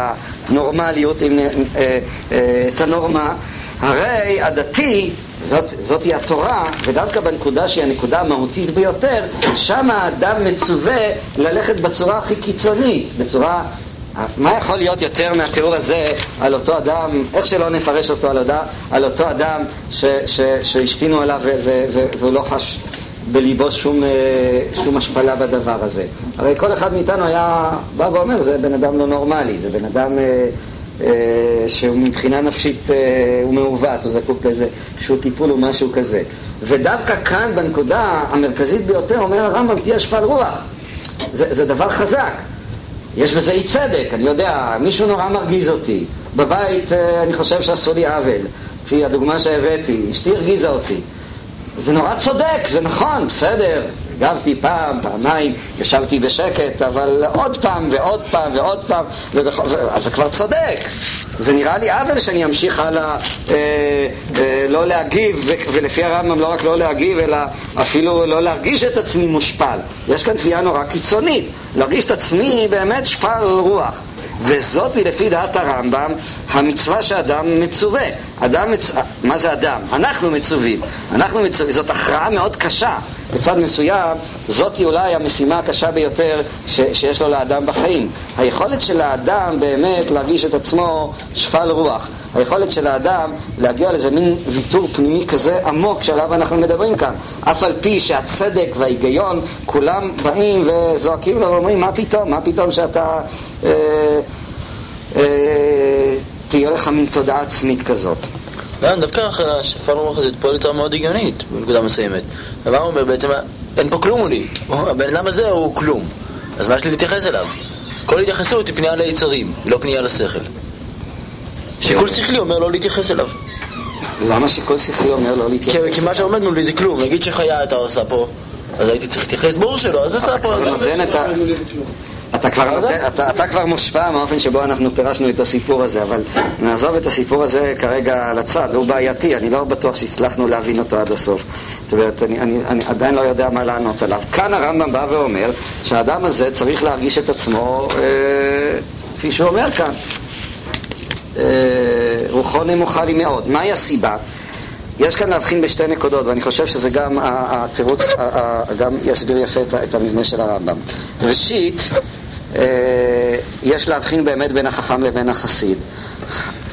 הנורמליות, אם, uh, uh, את הנורמה, הרי הדתי זאת, זאתי התורה, ודווקא בנקודה שהיא הנקודה המהותית ביותר, שם האדם מצווה ללכת בצורה הכי קיצונית, בצורה... מה יכול להיות יותר מהתיאור הזה על אותו אדם, איך שלא נפרש אותו על, הודע, על אותו אדם שהשתינו עליו והוא לא חש בליבו שום, אה, שום השפלה בדבר הזה. הרי כל אחד מאיתנו היה בא ואומר, זה בן אדם לא נורמלי, זה בן אדם... אה, שהוא מבחינה נפשית אה, הוא מעוות, הוא זקוק לאיזשהו טיפול או משהו כזה. ודווקא כאן, בנקודה המרכזית ביותר, אומר הרמב"ם, תהיה שפל רוח. זה, זה דבר חזק. יש בזה אי צדק, אני יודע, מישהו נורא מרגיז אותי. בבית אה, אני חושב שעשו לי עוול. לפי הדוגמה שהבאתי, אשתי הרגיזה אותי. זה נורא צודק, זה נכון, בסדר, הגבתי פעם, פעמיים, ישבתי בשקט, אבל עוד פעם ועוד פעם ועוד פעם, ובכ... אז זה כבר צודק. זה נראה לי עוול שאני אמשיך הלאה אה, אה, לא להגיב, ו- ולפי הרמב"ם לא רק לא להגיב, אלא אפילו לא להרגיש את עצמי מושפל. יש כאן תביעה נורא קיצונית, להרגיש את עצמי באמת שפל רוח. וזאת היא לפי דעת הרמב"ם המצווה שאדם מצווה. אדם מצ... מה זה אדם? אנחנו מצווים. אנחנו מצווים. זאת הכרעה מאוד קשה. בצד מסוים, זאת היא אולי המשימה הקשה ביותר ש... שיש לו לאדם בחיים. היכולת של האדם באמת להרגיש את עצמו שפל רוח. היכולת של האדם להגיע לאיזה מין ויתור פנימי כזה עמוק שעליו אנחנו מדברים כאן. אף על פי שהצדק וההיגיון, כולם באים וזועקים לו ואומרים, מה פתאום, מה פתאום שאתה... אה, אה, תהיה לך מין תודעה עצמית כזאת. לא, דווקא השפר רוח הזאת פועלת יותר מאוד הגיונית בנקודה מסוימת. ומה הוא אומר בעצם? אין פה כלום מולי. הבן אדם הזה הוא כלום. אז מה יש לי להתייחס אליו? כל התייחסות היא פנייה ליצרים, לא פנייה לשכל. שיקול שכלי אומר לא להתייחס אליו. למה שיקול שכלי אומר לא להתייחס אליו? כי מה שעומד מולי זה כלום. נגיד שחיה אתה עושה פה, אז הייתי צריך להתייחס, ברור שלא, אז עשה פה... אתה כבר, אתה, אתה כבר מושפע מהאופן שבו אנחנו פירשנו את הסיפור הזה, אבל נעזוב את הסיפור הזה כרגע לצד, הוא בעייתי, אני לא בטוח שהצלחנו להבין אותו עד הסוף. זאת אומרת, אני, אני, אני עדיין לא יודע מה לענות עליו. כאן הרמב"ם בא ואומר שהאדם הזה צריך להרגיש את עצמו, אה, כפי שהוא אומר כאן, אה, רוחו נמוכה לי מאוד. מהי הסיבה? יש כאן להבחין בשתי נקודות, ואני חושב שזה גם התירוץ, גם יסביר יפה את המבנה של הרמב"ם. ראשית, יש להבחין באמת בין החכם לבין החסיד.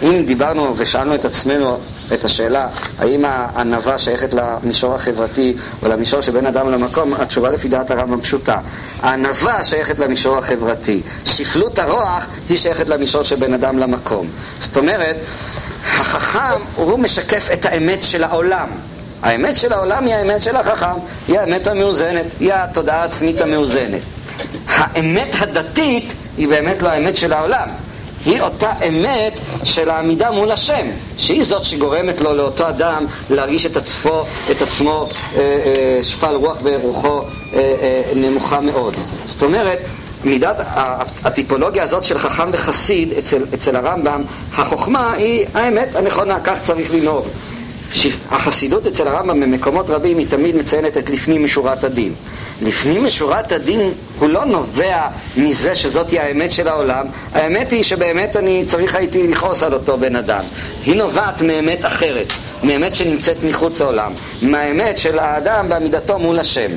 אם דיברנו ושאלנו את עצמנו את השאלה האם הענווה שייכת למישור החברתי או למישור שבין אדם למקום, התשובה לפי דעת הרמב"ם פשוטה. הענווה שייכת למישור החברתי. שפלות הרוח היא שייכת למישור שבין אדם למקום. זאת אומרת, החכם הוא משקף את האמת של העולם. האמת של העולם היא האמת של החכם, היא האמת המאוזנת, היא התודעה העצמית המאוזנת. האמת הדתית היא באמת לא האמת של העולם. היא אותה אמת של העמידה מול השם, שהיא זאת שגורמת לו, לאותו אדם, להרגיש את עצמו, את עצמו אה, אה, שפל רוח ורוחו אה, אה, נמוכה מאוד. זאת אומרת, מידת הטיפולוגיה הזאת של חכם וחסיד אצל, אצל הרמב"ם, החוכמה היא האמת הנכונה, כך צריך לנהוג. החסידות אצל הרמב"ם במקומות רבים היא תמיד מציינת את לפנים משורת הדין. לפנים משורת הדין הוא לא נובע מזה שזאתי האמת של העולם, האמת היא שבאמת אני צריך הייתי לכעוס על אותו בן אדם. היא נובעת מאמת אחרת, מאמת שנמצאת מחוץ לעולם, מהאמת של האדם בעמידתו מול השם.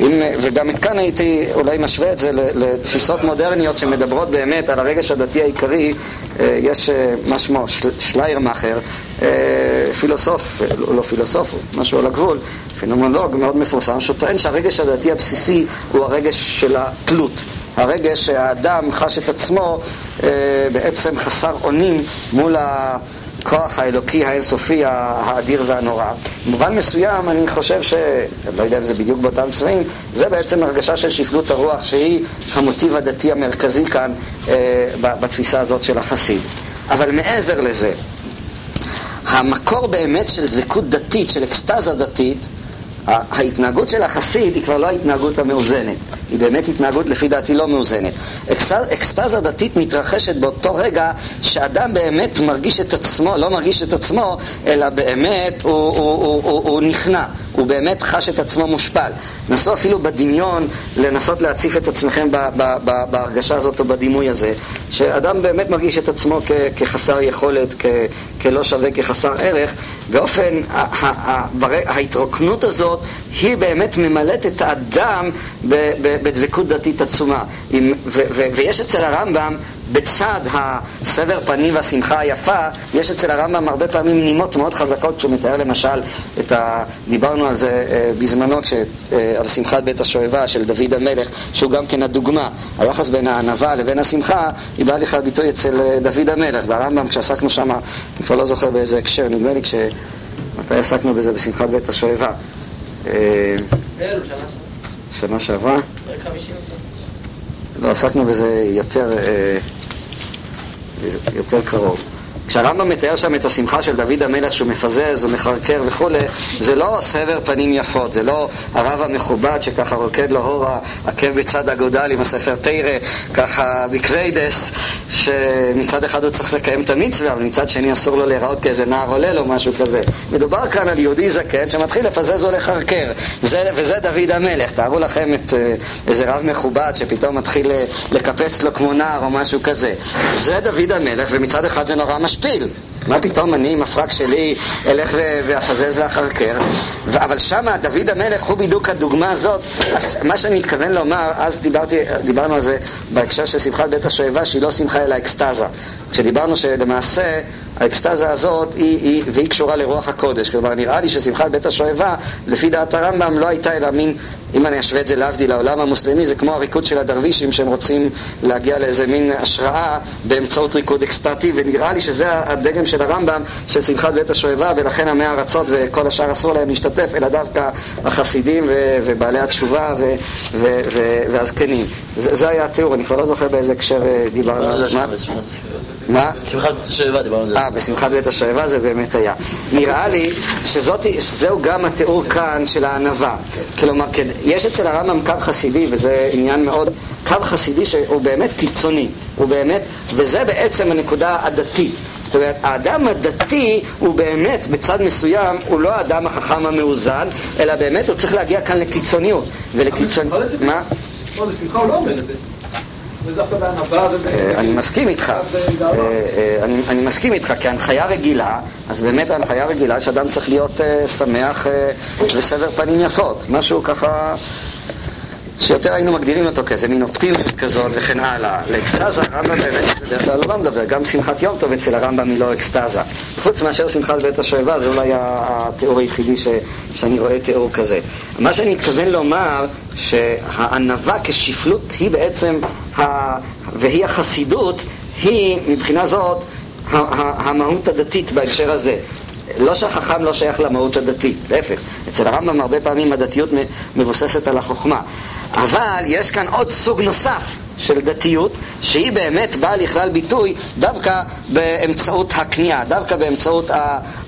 אם, וגם כאן הייתי אולי משווה את זה לתפיסות מודרניות שמדברות באמת על הרגש הדתי העיקרי. אה, יש אה, מה שמו, שליירמאכר, אה, פילוסוף, לא פילוסוף, משהו על הגבול, פנומולוג מאוד מפורסם, שטוען שהרגש הדתי הבסיסי הוא הרגש של התלות. הרגש שהאדם חש את עצמו בעצם חסר אונים מול ה... הכוח האלוקי האינסופי האדיר והנורא. במובן מסוים אני חושב ש... אני לא יודע אם זה בדיוק באותם צבעים, זה בעצם הרגשה של שפלות הרוח שהיא המוטיב הדתי המרכזי כאן אה, בתפיסה הזאת של החסיד. אבל מעבר לזה, המקור באמת של דבקות דתית, של אקסטזה דתית, ההתנהגות של החסיד היא כבר לא ההתנהגות המאוזנת, היא באמת התנהגות לפי דעתי לא מאוזנת. אקסטזה דתית מתרחשת באותו רגע שאדם באמת מרגיש את עצמו, לא מרגיש את עצמו, אלא באמת הוא, הוא, הוא, הוא, הוא נכנע, הוא באמת חש את עצמו מושפל. נסו אפילו בדמיון לנסות להציף את עצמכם בהרגשה הזאת או בדימוי הזה, שאדם באמת מרגיש את עצמו כחסר יכולת, כלא שווה, כחסר ערך, באופן, ההתרוקנות הזאת היא באמת ממלאת את האדם בדבקות דתית עצומה. ויש אצל הרמב"ם בצד הסבר פנים והשמחה היפה, יש אצל הרמב"ם הרבה פעמים נימות מאוד חזקות כשהוא מתאר למשל את ה... דיברנו על זה אה, בזמנו, כש... אה, על שמחת בית השואבה של דוד המלך, שהוא גם כן הדוגמה. היחס בין הענווה לבין השמחה, היא באה לכלל ביטוי אצל אה, דוד המלך. והרמב"ם, כשעסקנו שם, אני כבר לא זוכר באיזה הקשר, נדמה לי כש... מתי עסקנו בזה בשמחת בית השואבה? שנה שעברה? לא, עסקנו בזה יותר, יותר קרוב. כשהרמב"ם מתאר שם את השמחה של דוד המלך שהוא מפזז ומכרכר וכולי, זה לא סבר פנים יפות, זה לא הרב המכובד שככה רוקד לו הור עקב בצד אגודל עם הספר תורה, ככה בכבוידס, שמצד אחד הוא צריך לקיים את המצווה, אבל מצד שני אסור לו להיראות כאיזה נער עולל או משהו כזה. מדובר כאן על יהודי זקן שמתחיל לפזז או לחרקר, זה, וזה דוד המלך. תארו לכם את אה, איזה רב מכובד שפתאום מתחיל אה, לקפץ לו כמו נער או משהו כזה. זה דוד המלך, ומצד אחד זה נורא משפיע. משפיל. מה פתאום אני עם הפרק שלי אלך ואחזז ואחרקר? אבל שמה דוד המלך הוא בדיוק הדוגמה הזאת. אז מה שאני מתכוון לומר, אז דיברתי, דיברנו על זה בהקשר של שמחת בית השואבה, שהיא לא שמחה אלא אקסטזה. כשדיברנו שלמעשה האקסטזה הזאת היא, היא, והיא קשורה לרוח הקודש. כלומר, נראה לי ששמחת בית השואבה, לפי דעת הרמב"ם, לא הייתה אלא מין, אם אני אשווה את זה להבדיל לעולם המוסלמי, זה כמו הריקוד של הדרווישים שהם רוצים להגיע לאיזה מין השראה באמצעות ריקוד אקסטטי, ונראה לי שזה הדגם של הרמב"ם, של שמחת בית השואבה, ולכן עמי ארצות וכל השאר אסור להם להשתתף, אלא דווקא החסידים ו- ובעלי התשובה ו- ו- ו- והזקנים. זה, זה היה התיאור, אני כבר לא זוכר באיזה הקשר אה, דיברנו. מה? שמחת בית השואבה דיברנו על זה. אה, בשמחת בית השואבה זה באמת היה. נראה לי שזהו גם התיאור כאן של הענווה. כלומר, יש אצל הרמב"ם קו חסידי, וזה עניין מאוד, קו חסידי שהוא באמת קיצוני. הוא באמת, וזה בעצם הנקודה הדתית. זאת אומרת, האדם הדתי הוא באמת, בצד מסוים, הוא לא האדם החכם המאוזן, אלא באמת הוא צריך להגיע כאן לקיצוניות. ולקיצוניות... מה? לא, בשמחה הוא לא אומר את זה. אה, אני מסכים איתך, אה, אה, אני מסכים איתך, כי הנחיה רגילה, אז באמת ההנחיה רגילה שאדם צריך להיות שמח וסבר פנים יפות, משהו ככה שיותר היינו מגדירים אותו כאיזה מין אופטימיות כזאת וכן הלאה. לאקסטזה, הרמב"ם באמת בדרך כלל לא מדבר, גם שמחת יום טוב אצל הרמב"ם היא לא אקסטזה. חוץ מאשר שמחת בית השואבה, זה אולי התיאור היחידי ש, שאני רואה תיאור כזה. מה שאני מתכוון לומר, שהענווה כשפלות היא בעצם, ה, והיא החסידות, היא מבחינה זאת המהות הדתית בהקשר הזה. לא שהחכם לא שייך למהות הדתית, להפך. אצל הרמב"ם הרבה פעמים הדתיות מבוססת על החוכמה. אבל יש כאן עוד סוג נוסף של דתיות, שהיא באמת באה לכלל ביטוי דווקא באמצעות הכניעה, דווקא באמצעות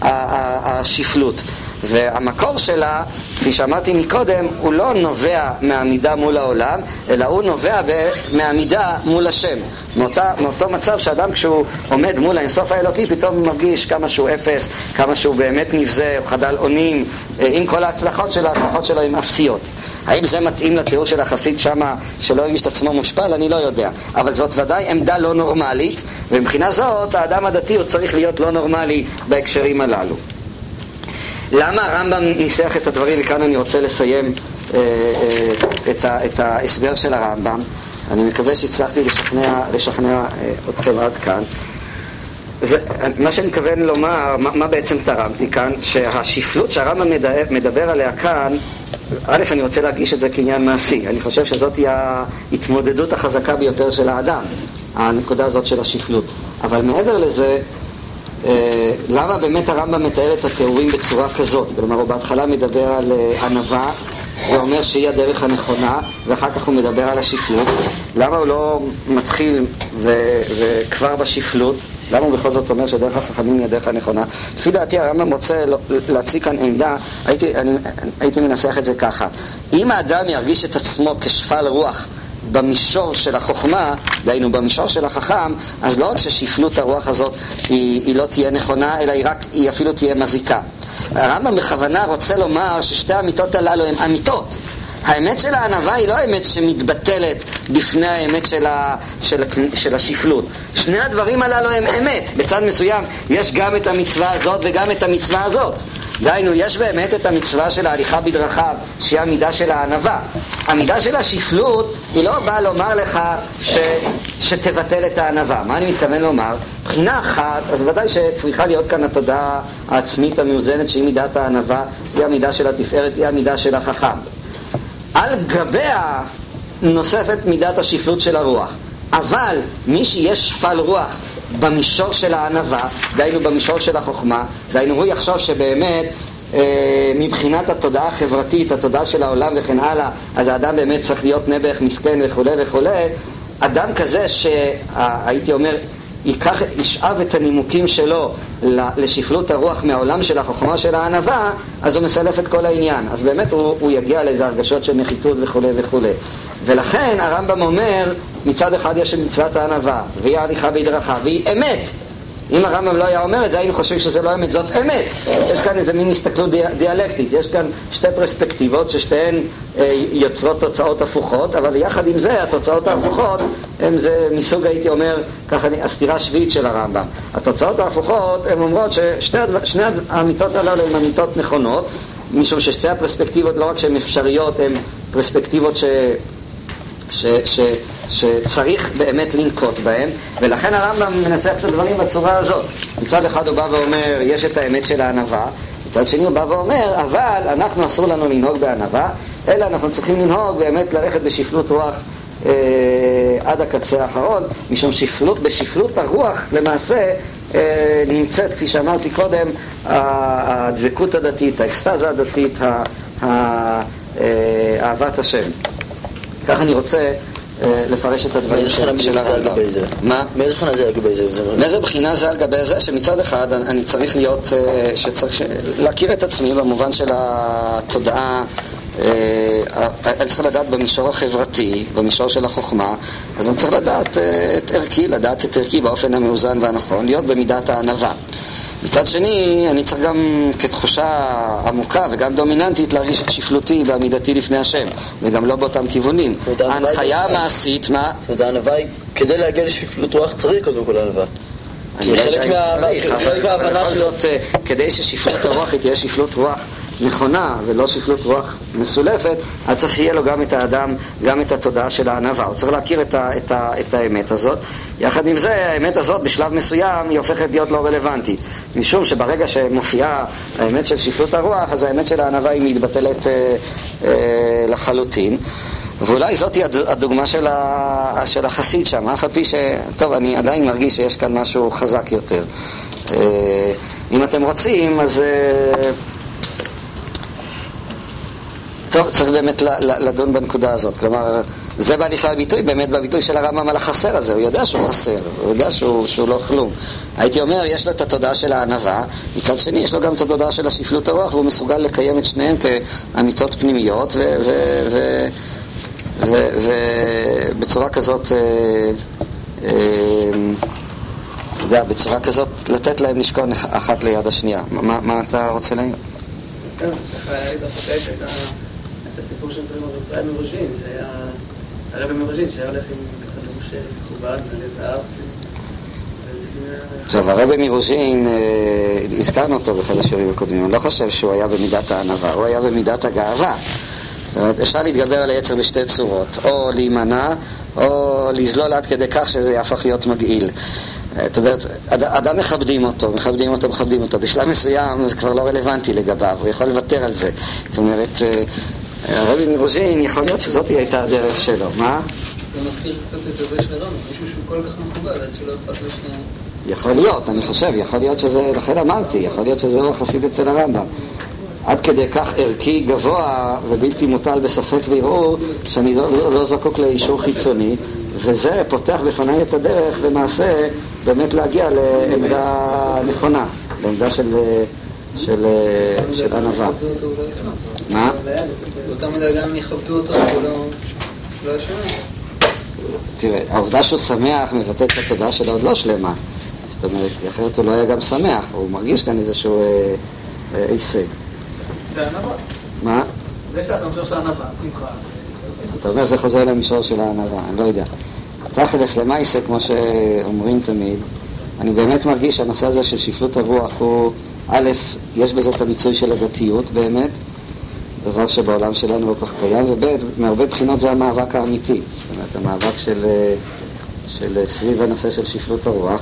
השפלות. והמקור שלה, כפי שאמרתי מקודם, הוא לא נובע מעמידה מול העולם, אלא הוא נובע מעמידה מול השם. מאותה, מאותו מצב שאדם כשהוא עומד מול האינסוף האלוקי, פתאום מרגיש כמה שהוא אפס, כמה שהוא באמת נבזה, הוא חדל אונים, אה, עם כל ההצלחות שלו, הכוחות שלו הן אפסיות. האם זה מתאים לתיאור של החסיד שמה, שלא הרגיש את עצמו מושפל? אני לא יודע. אבל זאת ודאי עמדה לא נורמלית, ומבחינה זאת האדם הדתי הוא צריך להיות לא נורמלי בהקשרים הללו. למה הרמב"ם ניסח את הדברים, וכאן אני רוצה לסיים אה, אה, את, ה, את ההסבר של הרמב"ם. אני מקווה שהצלחתי לשכנע, לשכנע אה, אתכם עד כאן. זה, מה שאני מתכוון לומר, מה, מה בעצם תרמתי כאן, שהשפלות שהרמב"ם מדבר, מדבר עליה כאן, א', אני רוצה להגיש את זה כעניין מעשי. אני חושב שזאת היא ההתמודדות החזקה ביותר של האדם, הנקודה הזאת של השפלות. אבל מעבר לזה, למה באמת הרמב"ם מתאר את התיאורים בצורה כזאת? כלומר, הוא בהתחלה מדבר על אה, ענווה, ואומר שהיא הדרך הנכונה, ואחר כך הוא מדבר על השפלות. למה הוא לא מתחיל ו- וכבר בשפלות? למה הוא בכל זאת אומר שדרך החכמים היא הדרך הנכונה? לפי דעתי הרמב"ם רוצה לא- להציג כאן עמדה, הייתי, אני, הייתי מנסח את זה ככה. אם האדם ירגיש את עצמו כשפל רוח במישור של החוכמה, דהיינו במישור של החכם, אז לא רק ששפלות הרוח הזאת היא, היא לא תהיה נכונה, אלא היא, רק, היא אפילו תהיה מזיקה. הרמב"ם בכוונה רוצה לומר ששתי האמיתות הללו הן אמיתות. האמת של הענווה היא לא האמת שמתבטלת בפני האמת של, ה, של, של השפלות. שני הדברים הללו הם אמת. בצד מסוים יש גם את המצווה הזאת וגם את המצווה הזאת. דהיינו, יש באמת את המצווה של ההליכה בדרכיו, שהיא המידה של הענווה. המידה של השפלות היא לא באה לומר לך ש, שתבטל את הענווה. מה אני מתכוון לומר? מבחינה אחת, אז ודאי שצריכה להיות כאן התודעה העצמית המאוזנת שהיא מידת הענווה, היא המידה של התפארת, היא המידה של החכם. על גביה נוספת מידת השפלות של הרוח. אבל מי שיש שפל רוח במישור של הענווה, דהיינו במישור של החוכמה, דהיינו הוא יחשוב שבאמת אה, מבחינת התודעה החברתית, התודעה של העולם וכן הלאה, אז האדם באמת צריך להיות נעבך מסכן וכולי וכולי, אדם כזה שהייתי אומר ייקח, ישאב את הנימוקים שלו לשפלות הרוח מהעולם של החוכמה של הענווה, אז הוא מסלף את כל העניין. אז באמת הוא, הוא יגיע לאיזה הרגשות של נחיתות וכולי וכולי. ולכן הרמב"ם אומר, מצד אחד יש מצוות הענווה, והיא ההליכה בדרכה, והיא אמת. אם הרמב"ם לא היה אומר את זה, היינו חושבים שזה לא אמת, זאת אמת. יש כאן איזה מין הסתכלות דיאלקטית, יש כאן שתי פרספקטיבות ששתיהן אה, יוצרות תוצאות הפוכות, אבל יחד עם זה, התוצאות ההפוכות הן זה מסוג, הייתי אומר, ככה, הסתירה השביעית של הרמב"ם. התוצאות ההפוכות, הן אומרות ששני האמיתות הללו הן אמיתות נכונות, משום ששתי הפרספקטיבות, לא רק שהן אפשריות, הן פרספקטיבות ש... ש, ש, שצריך באמת לנקוט בהם, ולכן הרמב"ם מנסח את הדברים בצורה הזאת. מצד אחד הוא בא ואומר, יש את האמת של הענווה, מצד שני הוא בא ואומר, אבל אנחנו אסור לנו לנהוג בענווה, אלא אנחנו צריכים לנהוג באמת ללכת בשפלות רוח אה, עד הקצה האחרון, משום שפלות, בשפלות הרוח למעשה אה, נמצאת, כפי שאמרתי קודם, הדבקות הדתית, האקסטזה הדתית, אה, אהבת השם. כך אני רוצה אה, לפרש את הדברים של הרמב"ם. מה? מאיזה בחינה זה על גבי זה? מאיזה בחינה זה על גבי זה? שמצד אחד אני צריך להיות, אה, שצריך להכיר את עצמי במובן של התודעה אה, אני צריך לדעת במישור החברתי, במישור של החוכמה, אז אני צריך לדעת את ערכי, לדעת את ערכי באופן המאוזן והנכון, להיות במידת הענווה. מצד שני, אני צריך גם כתחושה עמוקה וגם דומיננטית להרגיש את שפלותי בעמידתי לפני השם. זה גם לא באותם כיוונים. ההנחיה המעשית, מה? כדי להגיע לשפלות רוח צריך קודם כל ענווה. לא צריך, אבל בכל זאת, אה, כדי ששפלות הרוח היא תהיה שפלות רוח נכונה ולא שפלות רוח מסולפת, אז צריך יהיה לו גם את האדם, גם את התודעה של הענווה. הוא צריך להכיר את, ה, את, ה, את האמת הזאת. יחד עם זה, האמת הזאת בשלב מסוים היא הופכת להיות לא רלוונטית. משום שברגע שמופיעה האמת של שפלות הרוח, אז האמת של הענווה היא מתבטלת אה, אה, לחלוטין. ואולי זאתי הדוגמה של, ה, של החסיד שם, אף על פי ש... טוב, אני עדיין מרגיש שיש כאן משהו חזק יותר. אה, אם אתם רוצים, אז... אה, טוב, צריך באמת לדון בנקודה הזאת. כלומר, זה בא לכלל ביטוי, באמת בביטוי של הרמב"ם על החסר הזה. הוא יודע שהוא חסר, הוא יודע שהוא, שהוא לא כלום. הייתי אומר, יש לו את התודעה של הענווה, מצד שני יש לו גם את התודעה של השפלות הרוח, והוא מסוגל לקיים את שניהם כאמיתות פנימיות, ובצורה כזאת, אה, אה, אתה יודע, בצורה כזאת לתת להם לשכון אחת ליד השנייה. מה, מה אתה רוצה להעיר? בסדר, לי בסוף את הסיפור של רב ישראל מרוז'ין, שהיה, הרבי מרוז'ין, שהיה הולך עם ככה לבוש מכובד, מלא זהב. עכשיו, הרבי מרוז'ין, אה, הזכרנו אותו באחד השיעורים הקודמים, אני לא חושב שהוא היה במידת הענווה, הוא היה במידת הגאווה. זאת אומרת, אפשר להתגבר על היצר בשתי צורות, או להימנע, או לזלול עד כדי כך שזה יהפוך להיות מגעיל. זאת אומרת, אדם מכבדים אותו, מכבדים אותו, מכבדים אותו. בשלב מסוים זה כבר לא רלוונטי לגביו, הוא יכול לוותר על זה. זאת אומרת, אה, הרבי מרוז'ין, יכול להיות שזאת הייתה הדרך שלו. מה? זה מזכיר קצת את זה של הרמב"ם, מישהו שהוא כל כך מכובד עד שלא אכפת לו שנייה. יכול להיות, אני חושב, יכול להיות שזה, לכן אמרתי, יכול להיות שזה לא חסיד אצל הרמב"ם. עד כדי כך ערכי גבוה ובלתי מוטל בספק וערעור, שאני לא, לא, לא זקוק לאישור חיצוני, וזה פותח בפניי את הדרך למעשה באמת להגיע לעמדה נכונה, לעמדה של, של, של ענווה. מה? באותה מידה גם אם יכבדו אותו, הוא לא, לא אשם. תראה, העובדה שהוא שמח מבטאת את התודעה שלו עוד לא שלמה. זאת אומרת, אחרת הוא לא היה גם שמח, הוא מרגיש כאן איזשהו אה, אה, הישג. זה ענווה. מה? זה שאתה אומר של ענווה, שמחה. אתה אומר זה חוזר למישור של הענווה, אני לא יודע. תכלס למעשה, כמו שאומרים תמיד, אני באמת מרגיש שהנושא הזה של שפלות הרוח הוא, א', יש בזה את המיצוי של הדתיות באמת, דבר שבעולם שלנו לא כך קיים, וב', מהרבה בחינות זה המאבק האמיתי. זאת אומרת, המאבק של, אה, של אה, סביב הנושא של שפלות הרוח,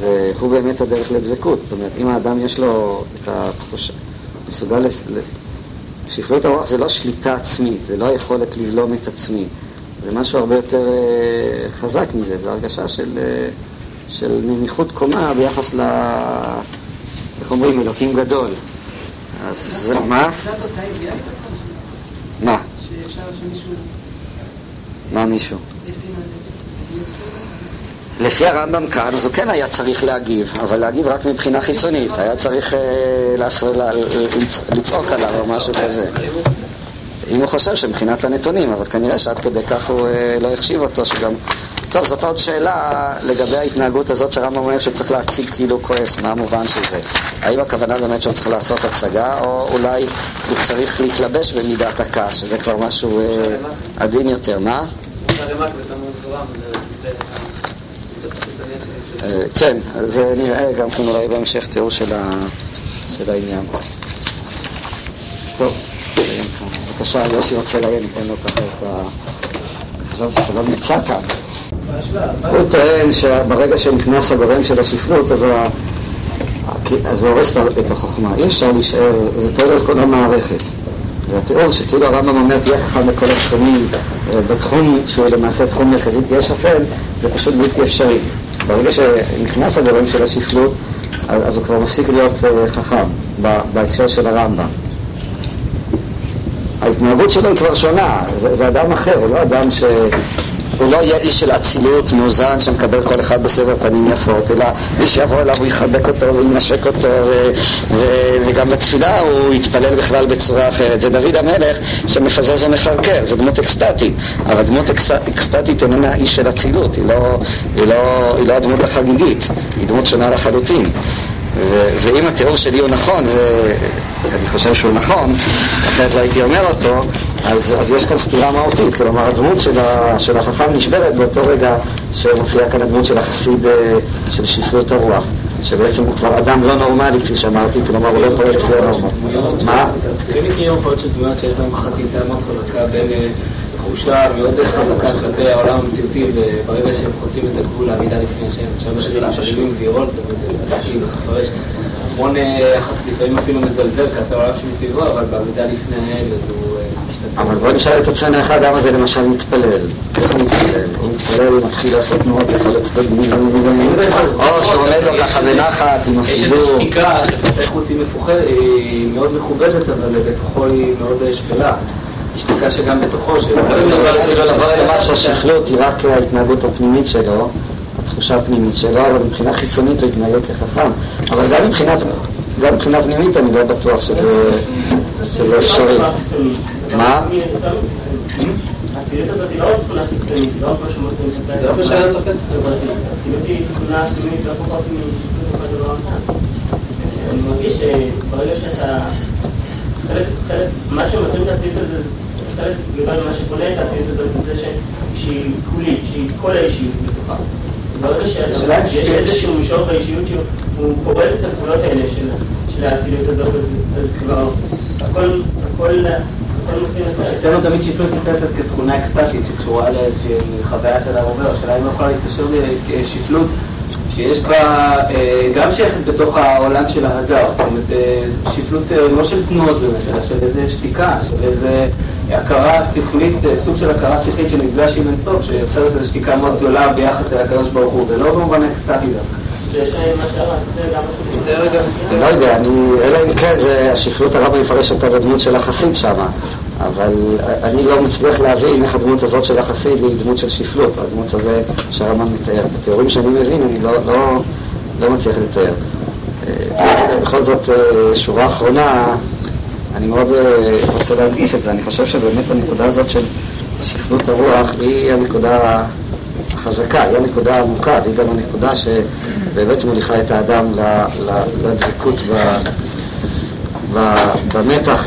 והוא באמת הדרך לדבקות. זאת אומרת, אם האדם יש לו את התחושה, מסוגל... לס... שפלות הרוח זה לא שליטה עצמית, זה לא היכולת לבלום את עצמי. זה משהו הרבה יותר אה, חזק מזה, זו הרגשה של, של נמיכות קומה ביחס ל... איך אומרים? אלוקים גדול. אז מה? מה? מה מישהו? לפי הרמב"ם כאן, אז הוא כן היה צריך להגיב, אבל להגיב רק מבחינה חיצונית, היה צריך אה, לצעוק עליו או משהו כזה. אם הוא חושב שמבחינת הנתונים, אבל כנראה שעד כדי כך הוא אה, לא החשיב אותו, שגם... טוב, זאת עוד שאלה לגבי ההתנהגות הזאת שהרמב"ם אומר שצריך להציג כאילו כועס, מה המובן של זה? האם הכוונה באמת שהוא צריך לעשות הצגה, או אולי הוא צריך להתלבש במידת הכעס, שזה כבר משהו אה, עדין יותר, מה? כן, זה נראה גם כן אולי בהמשך תיאור של, העניין. טוב. בבקשה, יוסי רוצה לעיין, ניתן לו ככה את ה... חשבתי שאתה לא נמצא כאן. הוא טוען שברגע שנכנס הגורם של השפלות, אז, זה הורס את החוכמה. אי אפשר להישאר, זה פועל את כל המערכת. והתיאור שכאילו הרמב"ם אומר תהיה חכם בכל התחומים, אה, בתחום שהוא למעשה תחום מרכזי תהיה שפל, זה פשוט בלתי אפשרי. ברגע שנכנס הגורם של השפלות, אז, הוא כבר מפסיק להיות אה, חכם בהקשר של הרמב"ם. ההתנהגות שלו היא כבר שונה, זה, זה אדם אחר, הוא לא אדם ש... הוא לא יהיה איש של אצילות מאוזן שמקבל כל אחד בסבר פנים יפות, אלא מי שיבוא אליו הוא יחבק אותו וינשק אותו ו- ו- וגם בתפילה הוא יתפלל בכלל בצורה אחרת. זה דוד המלך שמפזז ומחרקר, זו דמות אקסטטית, אבל דמות אקס- אקסטטית איננה איש של אצילות, היא לא, היא, לא, היא לא הדמות החגיגית, היא דמות שונה לחלוטין. ו- ואם התיאור שלי הוא נכון, ואני חושב שהוא נכון, אחרת לא הייתי אומר אותו, אז, אז יש כאן סתירה מהותית, כלומר הדמות של, ה- של החכם נשברת באותו רגע שמופיעה כאן הדמות של החסיד אה, של שפלות הרוח, שבעצם הוא כבר אדם לא נורמלי, כפי שאמרתי, כלומר הוא לא פועל לפי הנורמות. מה? כן מכירים הופעות של דמויות שיש להן חציצה מאוד חזקה בין אה, תחושה מאוד חזקה כלפי העולם המציאותי וברגע שהם חוצים את הגבול לעמידה לפני השם. עכשיו יש את השלבים וירול, תמיד לפרש. המון אה, יחס לפעמים אפילו מזלזל כלפי העולם שמסביבו, אבל בעמידה לפני האל אז הוא. אבל בוא נשאל את עצמנו איך האדם הזה למשל מתפלל. איך הוא מתפלל? הוא מתפלל, הוא מתחיל לעשות תנועות בכל הצדדים, או שהוא עומד לו ככה בנחת עם יש איזו הסידור. שתיקה שכלפי חוץ היא מאוד מכובדת, אבל בתוכו היא מאוד שפלה. שתיקה שגם בתוכו, ש... לבוא לומר שהשפלות היא רק ההתנהגות הפנימית שלו, התחושה הפנימית שלו, אבל מבחינה חיצונית הוא התנהג כחכם. אבל גם מבחינה, פנימית אני לא בטוח שזה, שזה אפשרי. מה? הצילות הזאת היא לא רק תכונה חיצונית, היא לא רק משהו מתאים זה לא משנה תופס. הצילות היא תכונה פנימית לא פחות משיפוט אחד דבר אחד. אני מרגיש שברגע שאתה... חלק, חלק, מה שמטריד את הצילות הזה, חלק גדול ממה שבונה את הצילות הזאת זה ש- שהיא כולית, שהיא כל האישיות בתוכה. ברגע שיש איזשהו מישור באישיות שהוא פורץ את הגבולות האלה של, האצילות הזאת, אז כבר הכל, אצלנו תמיד שפלות נתפסת כתכונה אקסטטית שקשורה לאיזושהי חוויה של העובר, השאלה אם לא יכולה להתקשר לשפלות שיש בה, אה, גם שייכת בתוך העולם של ההדר, זאת אומרת, אה, שפלות אה, לא של תנועות באמת, אלא של איזה שתיקה, של איזה הכרה שכלית, סוג של הכרה שכלית שנפגש עם אינסוף, שיוצרת איזו שתיקה מאוד גדולה ביחס אל הקדוש ברוך הוא, ולא במובן אקסטטי דווקא. לא יודע, אלא אם כן, זה השפלות הרב יפרש אותה לדמות של החסיד שמה, אבל אני לא מצליח להבין איך הדמות הזאת של החסיד היא דמות של שפלות, הדמות הזה שהרמב"ם מתאר. בתיאורים שאני מבין, אני לא, לא, לא מצליח לתאר. אה, בכל זאת, אה, שורה אחרונה, אני מאוד אה, רוצה להדגיש את זה. אני חושב שבאמת הנקודה הזאת של שפלות הרוח היא הנקודה החזקה, היא הנקודה העמוקה, והיא גם הנקודה שבאמת מוליכה את האדם לדבקות במתח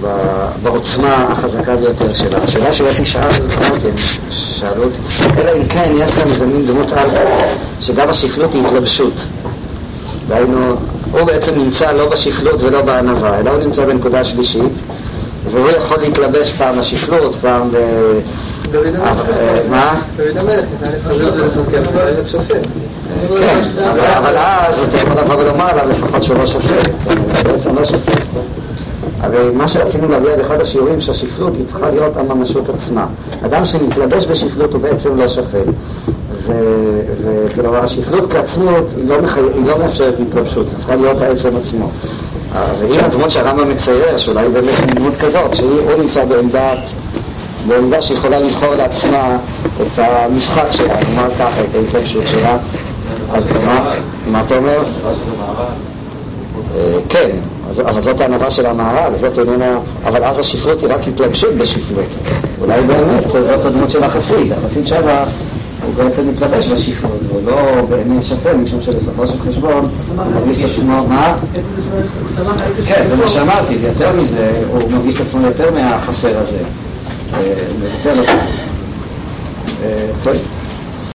ובעוצמה החזקה ביותר שלה. השאלה שיוסי שאל, אמרתי, שאלו אותי, אלא אם כן יש כאן איזה מין דמות על כזה, שגם השפלות היא התלבשות. דהיינו, הוא בעצם נמצא לא בשפלות ולא בענווה, אלא הוא נמצא בנקודה שלישית, והוא יכול להתלבש פעם בשפלות, פעם ב... דוד המלך. אה, מה? דוד המלך, שופט. כן, אבל, אז אתה יכול לבוא ולומר עליו לפחות שהוא לא שופט, בעצם לא שופט. הרי מה שרצינו להביע באחד השיעורים שהשפלות היא צריכה להיות הממשות עצמה. אדם שמתלבש בשפלות הוא בעצם לא שפט. וכלומר השפלות כעצמות היא לא, מחי... היא לא מאפשרת התלבשות, היא צריכה להיות העצם עצמו. אה, ואם הדמות שהרמב"ם מצייר, שאולי באמת דמות כזאת, שהוא נמצא בעמדת, בעמדה שיכולה לבחור לעצמה את המשחק שלה, נאמר ככה, את ההתלבשות שלה, אז מה, מה אתה אומר? אה, כן, אבל זאת הענווה של המהר"ל, זאת איננה, אבל אז השפלות היא רק התלבשות בשפלות. אולי באמת זאת הדמות של החסיד, החסיד שמה הוא בעצם מתלבש בשפלות, הוא לא באמת שפל, משום שבסופו של חשבון הוא מרגיש את עצמו, מה? כן, זה מה שאמרתי, ויותר מזה, הוא מרגיש את עצמו יותר מהחסר הזה. אה, ויותר מזה. אה, טוב.